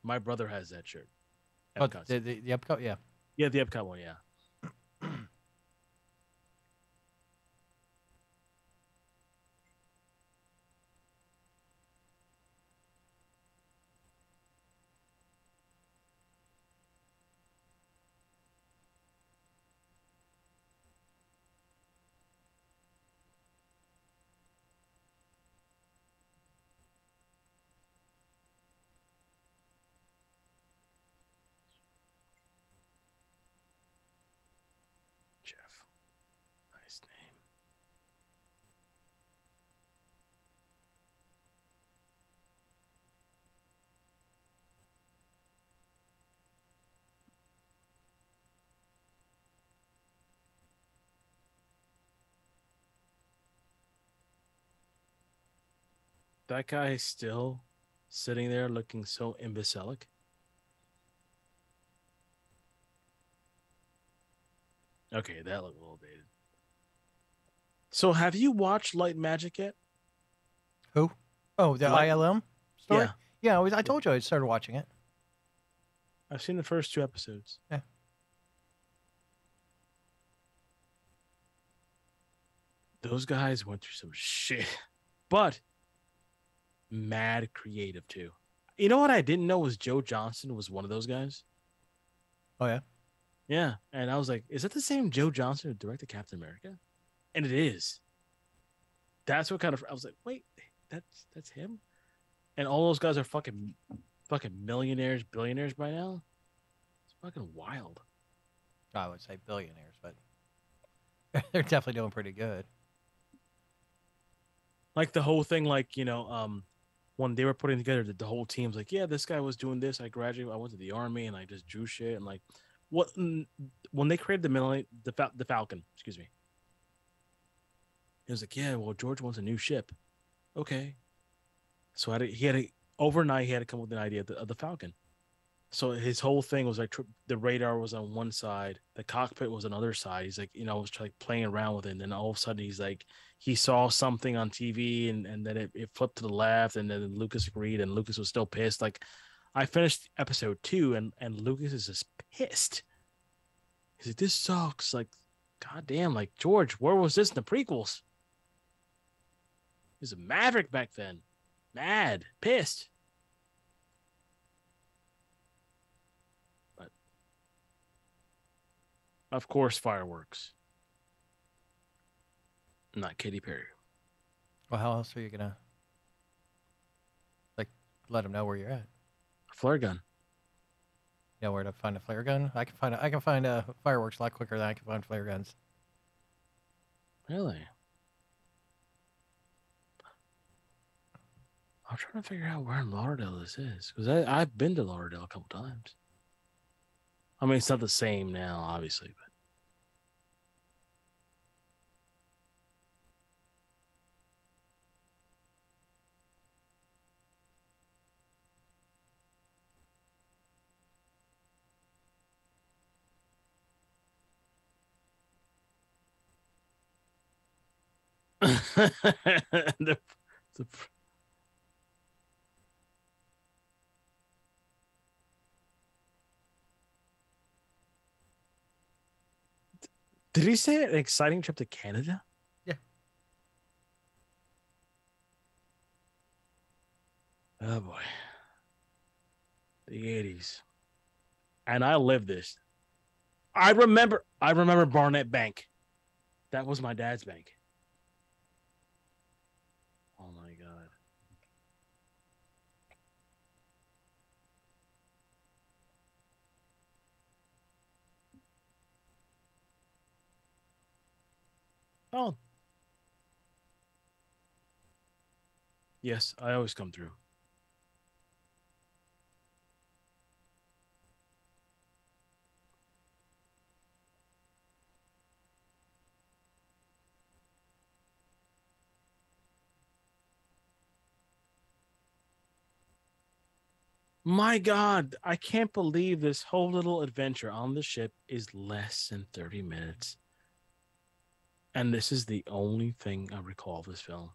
my brother has that shirt. Oh, the, the, the Epcot, yeah. Yeah, the Epcot one, yeah. That guy is still sitting there looking so imbecilic. Okay, that looked a little dated. So, have you watched Light Magic yet? Who? Oh, the Like- ILM story? Yeah. Yeah, I, was, I told you I started watching it. I've seen the first two episodes. Yeah. Those guys went through some shit, *laughs* but mad creative too. You know what I didn't know was Joe Johnston was one of those guys. Oh, yeah? Yeah, and I was like, is that the same Joe Johnston who directed Captain America? And it is. That's what kind of I was like, wait, that's that's him. And all those guys are fucking fucking millionaires, billionaires by now. It's fucking wild. I would say billionaires, but *laughs* they're definitely doing pretty good. Like the whole thing, like you know, um, when they were putting together the, the whole team's like, yeah, this guy was doing this. I graduated, I went to the army, and I just drew shit. And like, what when they created the millennium, the Fal- the Falcon, excuse me. He was like, yeah, well, George wants a new ship. Okay. So I he had to overnight he had to come up with an idea of the, of the Falcon. So his whole thing was like the radar was on one side, the cockpit was on the other side. He's like, you know, I was like playing around with it, and then all of a sudden he's like, he saw something on TV, and and then it, it flipped to the left, and then Lucas agreed, and Lucas was still pissed. Like, I finished episode two, and and Lucas is just pissed. He's like, this sucks. Like, goddamn, like George, where was this in the prequels? He was a maverick back then, mad, pissed. But of course, fireworks. Not Katy Perry. Well, how else are you gonna like let them know where you're at? A Flare gun. You know where to find a flare gun? I can find a, I can find uh, fireworks a lot quicker than I can find flare guns. Really? I'm trying to figure out where in Lauderdale this is because I've been to Lauderdale a couple times. I mean, it's not the same now, obviously, but the, *laughs* the, did he say an exciting trip to Canada? Yeah. Oh boy. The 80s. And I lived this. I remember I remember Barnett Bank. That was my dad's bank. Oh my god. Oh. Yes, I always come through. My God, I can't believe this whole little adventure on the ship is less than 30 minutes. And this is the only thing I recall of this film.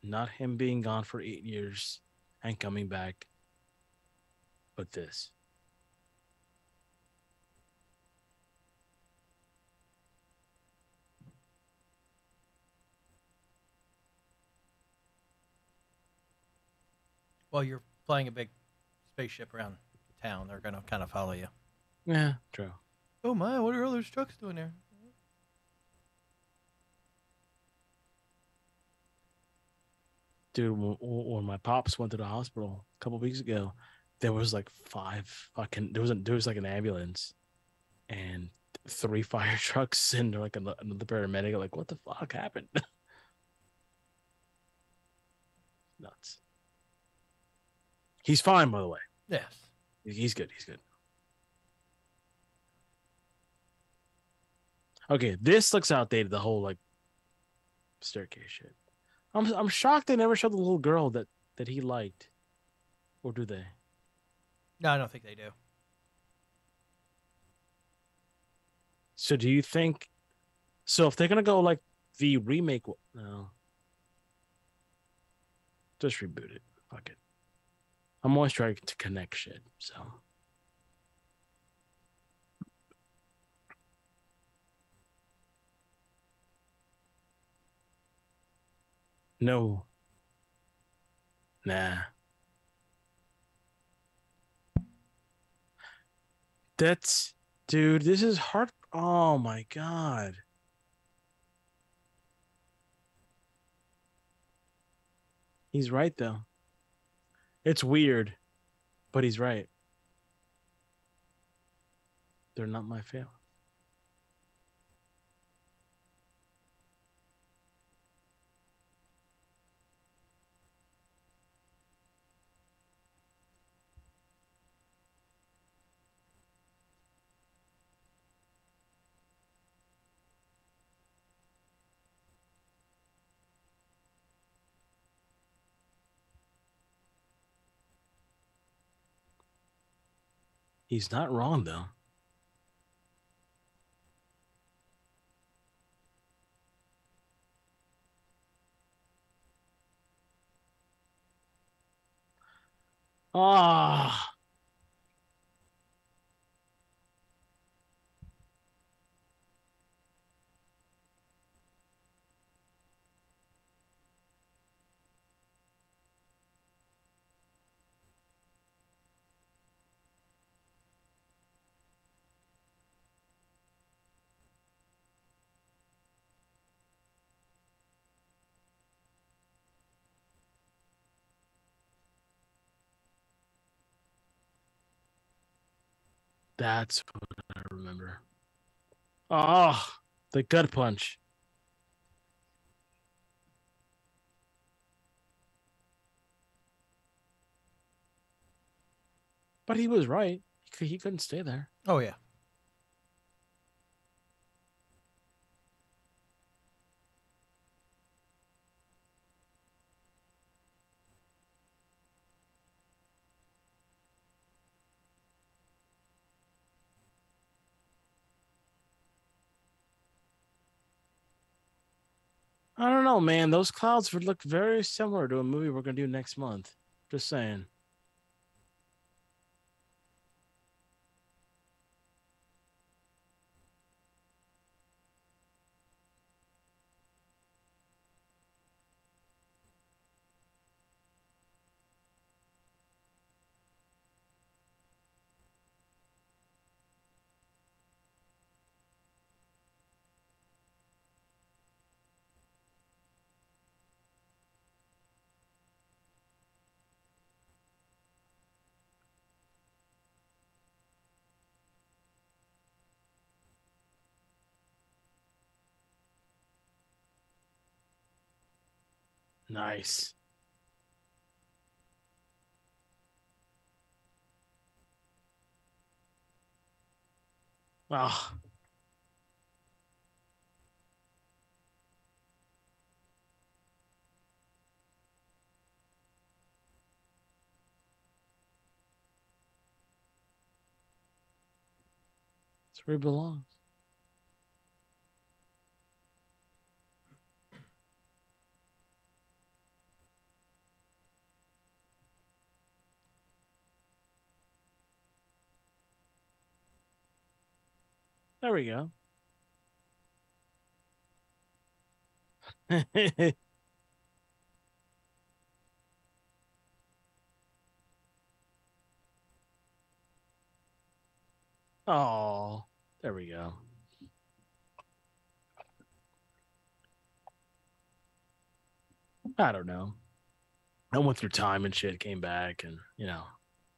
Not him being gone for eight years and coming back, but this. Well, you're flying a big spaceship around town. They're gonna kind of follow you. Yeah, true. Oh my! What are all those trucks doing there? Dude, when, when my pops went to the hospital a couple weeks ago, there was like five fucking there was a, there was like an ambulance and three *laughs* fire trucks and like another, another paramedic. Like, what the fuck happened? *laughs* Nuts. He's fine, by the way. Yes. He's good. He's good. Okay, this looks outdated. The whole like staircase shit. I'm I'm shocked they never showed the little girl that that he liked, or do they? No, I don't think they do. So do you think? So if they're gonna go like the remake, no, just reboot it. Fuck it. I'm always trying to connect shit. So no, nah. That's dude. This is hard. Oh my god. He's right though. It's weird, but he's right. They're not my family. He's not wrong though. Ah. That's what I remember. Oh, the gut punch. But he was right. He, he couldn't stay there. Oh yeah. I don't know, man. Those clouds would look very similar to a movie we're gonna do next month. Just saying. Nice. Ah. Oh. It's where it belongs. There we go. *laughs* Oh, there we go. I don't know. I went through time and shit, came back and, you know,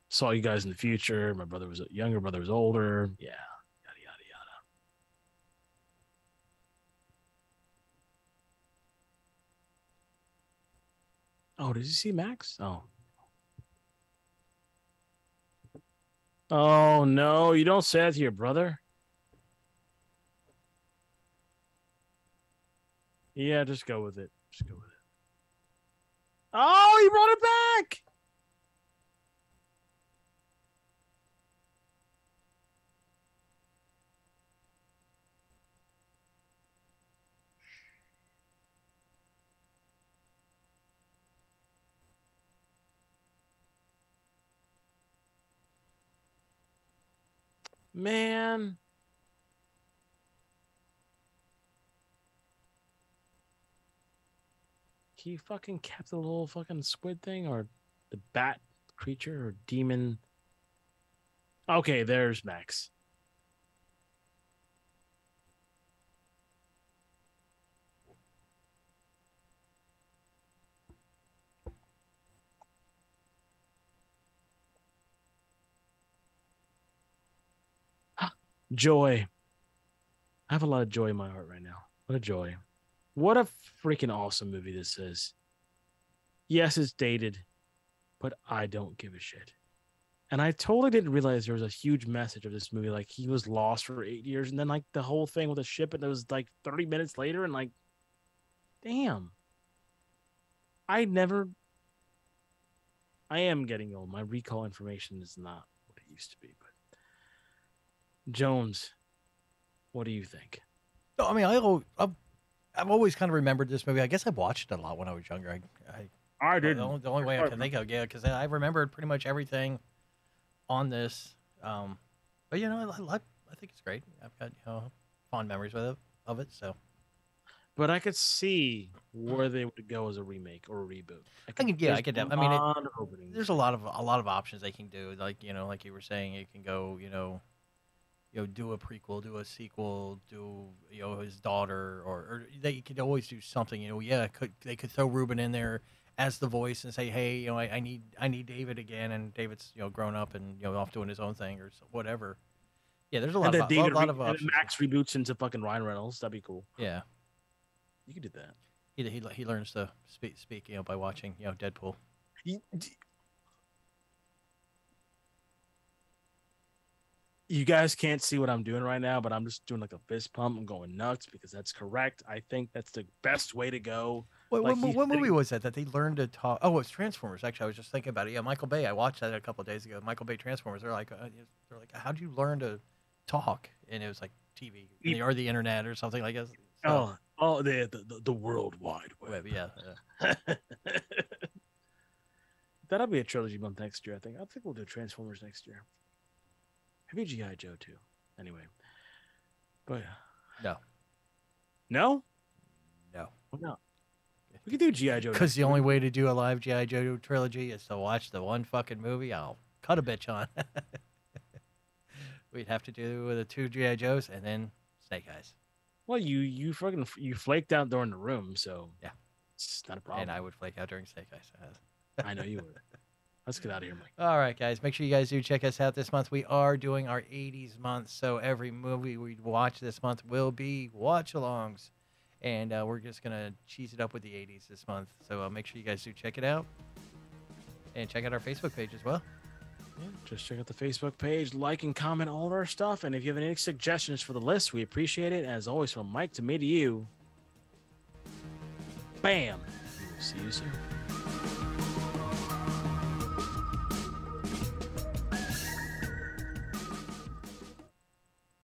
saw you guys in the future. My brother was younger, brother was older. Yeah, Oh, did you see Max? Oh. Oh, no, you don't say that to your brother. Yeah, just go with it. Just go with it. Oh, he brought it back. Man. He fucking kept the little fucking squid thing or the bat creature or demon. Okay, there's Max. Joy. I have a lot of joy in my heart right now. What a joy. What a freaking awesome movie this is. Yes, it's dated, but I don't give a shit. And I totally didn't realize there was a huge message of this movie. Like he was lost for eight years, and then like the whole thing with the ship, and it was like 30 minutes later, and like, damn. I never. I am getting old. My recall information is not what it used to be, Jones, what do you think? No, I mean, I, I've, I've always kind of remembered this movie. I guess I watched it a lot when I was younger. I, I, I the only, the only way I can think of, yeah, because I remembered pretty much everything on this. Um, but you know, I, I, I think it's great. I've got you know fond memories with it, of it. So But I could see where they would go as a remake or a reboot. I can, yeah, I could. a I mean, it, lot of openings. there's a lot of a lot of options they can do. Like you know, like you were saying, it can go, you know, you know, do a prequel, do a sequel, do you know his daughter, or, or they could always do something. You know, yeah, could they could throw Ruben in there as the voice and say, hey, you know, I, I need I need David again, and David's you know grown up and you know off doing his own thing or so- whatever. Yeah, there's a lot and of David a lot re- of then. Max reboots into fucking Ryan Reynolds. That'd be cool. Yeah, You could do that. he he, he learns to speak speak you know by watching you know Deadpool. You, you guys can't see what I'm doing right now, but I'm just doing like a fist pump. I'm going nuts because that's correct. I think that's the best way to go. What, Like, what, what movie was that that they learned to talk? Oh, it's Transformers. Actually, I was just thinking about it. Yeah, Michael Bay. I watched that a couple of days ago. Michael Bay Transformers. They're like, uh, they're like, how'd you learn to talk? And it was like TV or the internet or something like that. So, Oh, oh, the the, the, the World Wide Web. web, yeah. yeah. *laughs* That'll be a trilogy month next year. I think. I think we'll do Transformers next year. Maybe GI Joe too. Anyway, but No, no, no. Not? We could do GI Joe. Because the only way to do a live GI Joe trilogy is to watch the one fucking movie. I'll cut a bitch on. *laughs* We'd have to do the two GI Joes and then Snake Eyes, Well, you you fucking you flaked out during the room, so Yeah. it's not a problem. and I would flake out during Snake Eyes. *laughs* I know you would. Let's get out of here, Mike. All right, guys. Make sure you guys do check us out this month. We are doing our 80s month. So every movie we watch this month will be watch alongs. And uh, we're just going to cheese it up with the 80s this month. So uh, make sure you guys do check it out. And check out our Facebook page as well. Yeah, just check out the Facebook page, like and comment all of our stuff. And if you have any suggestions for the list, we appreciate it. As always, from Mike to me to you. Bam. See you soon.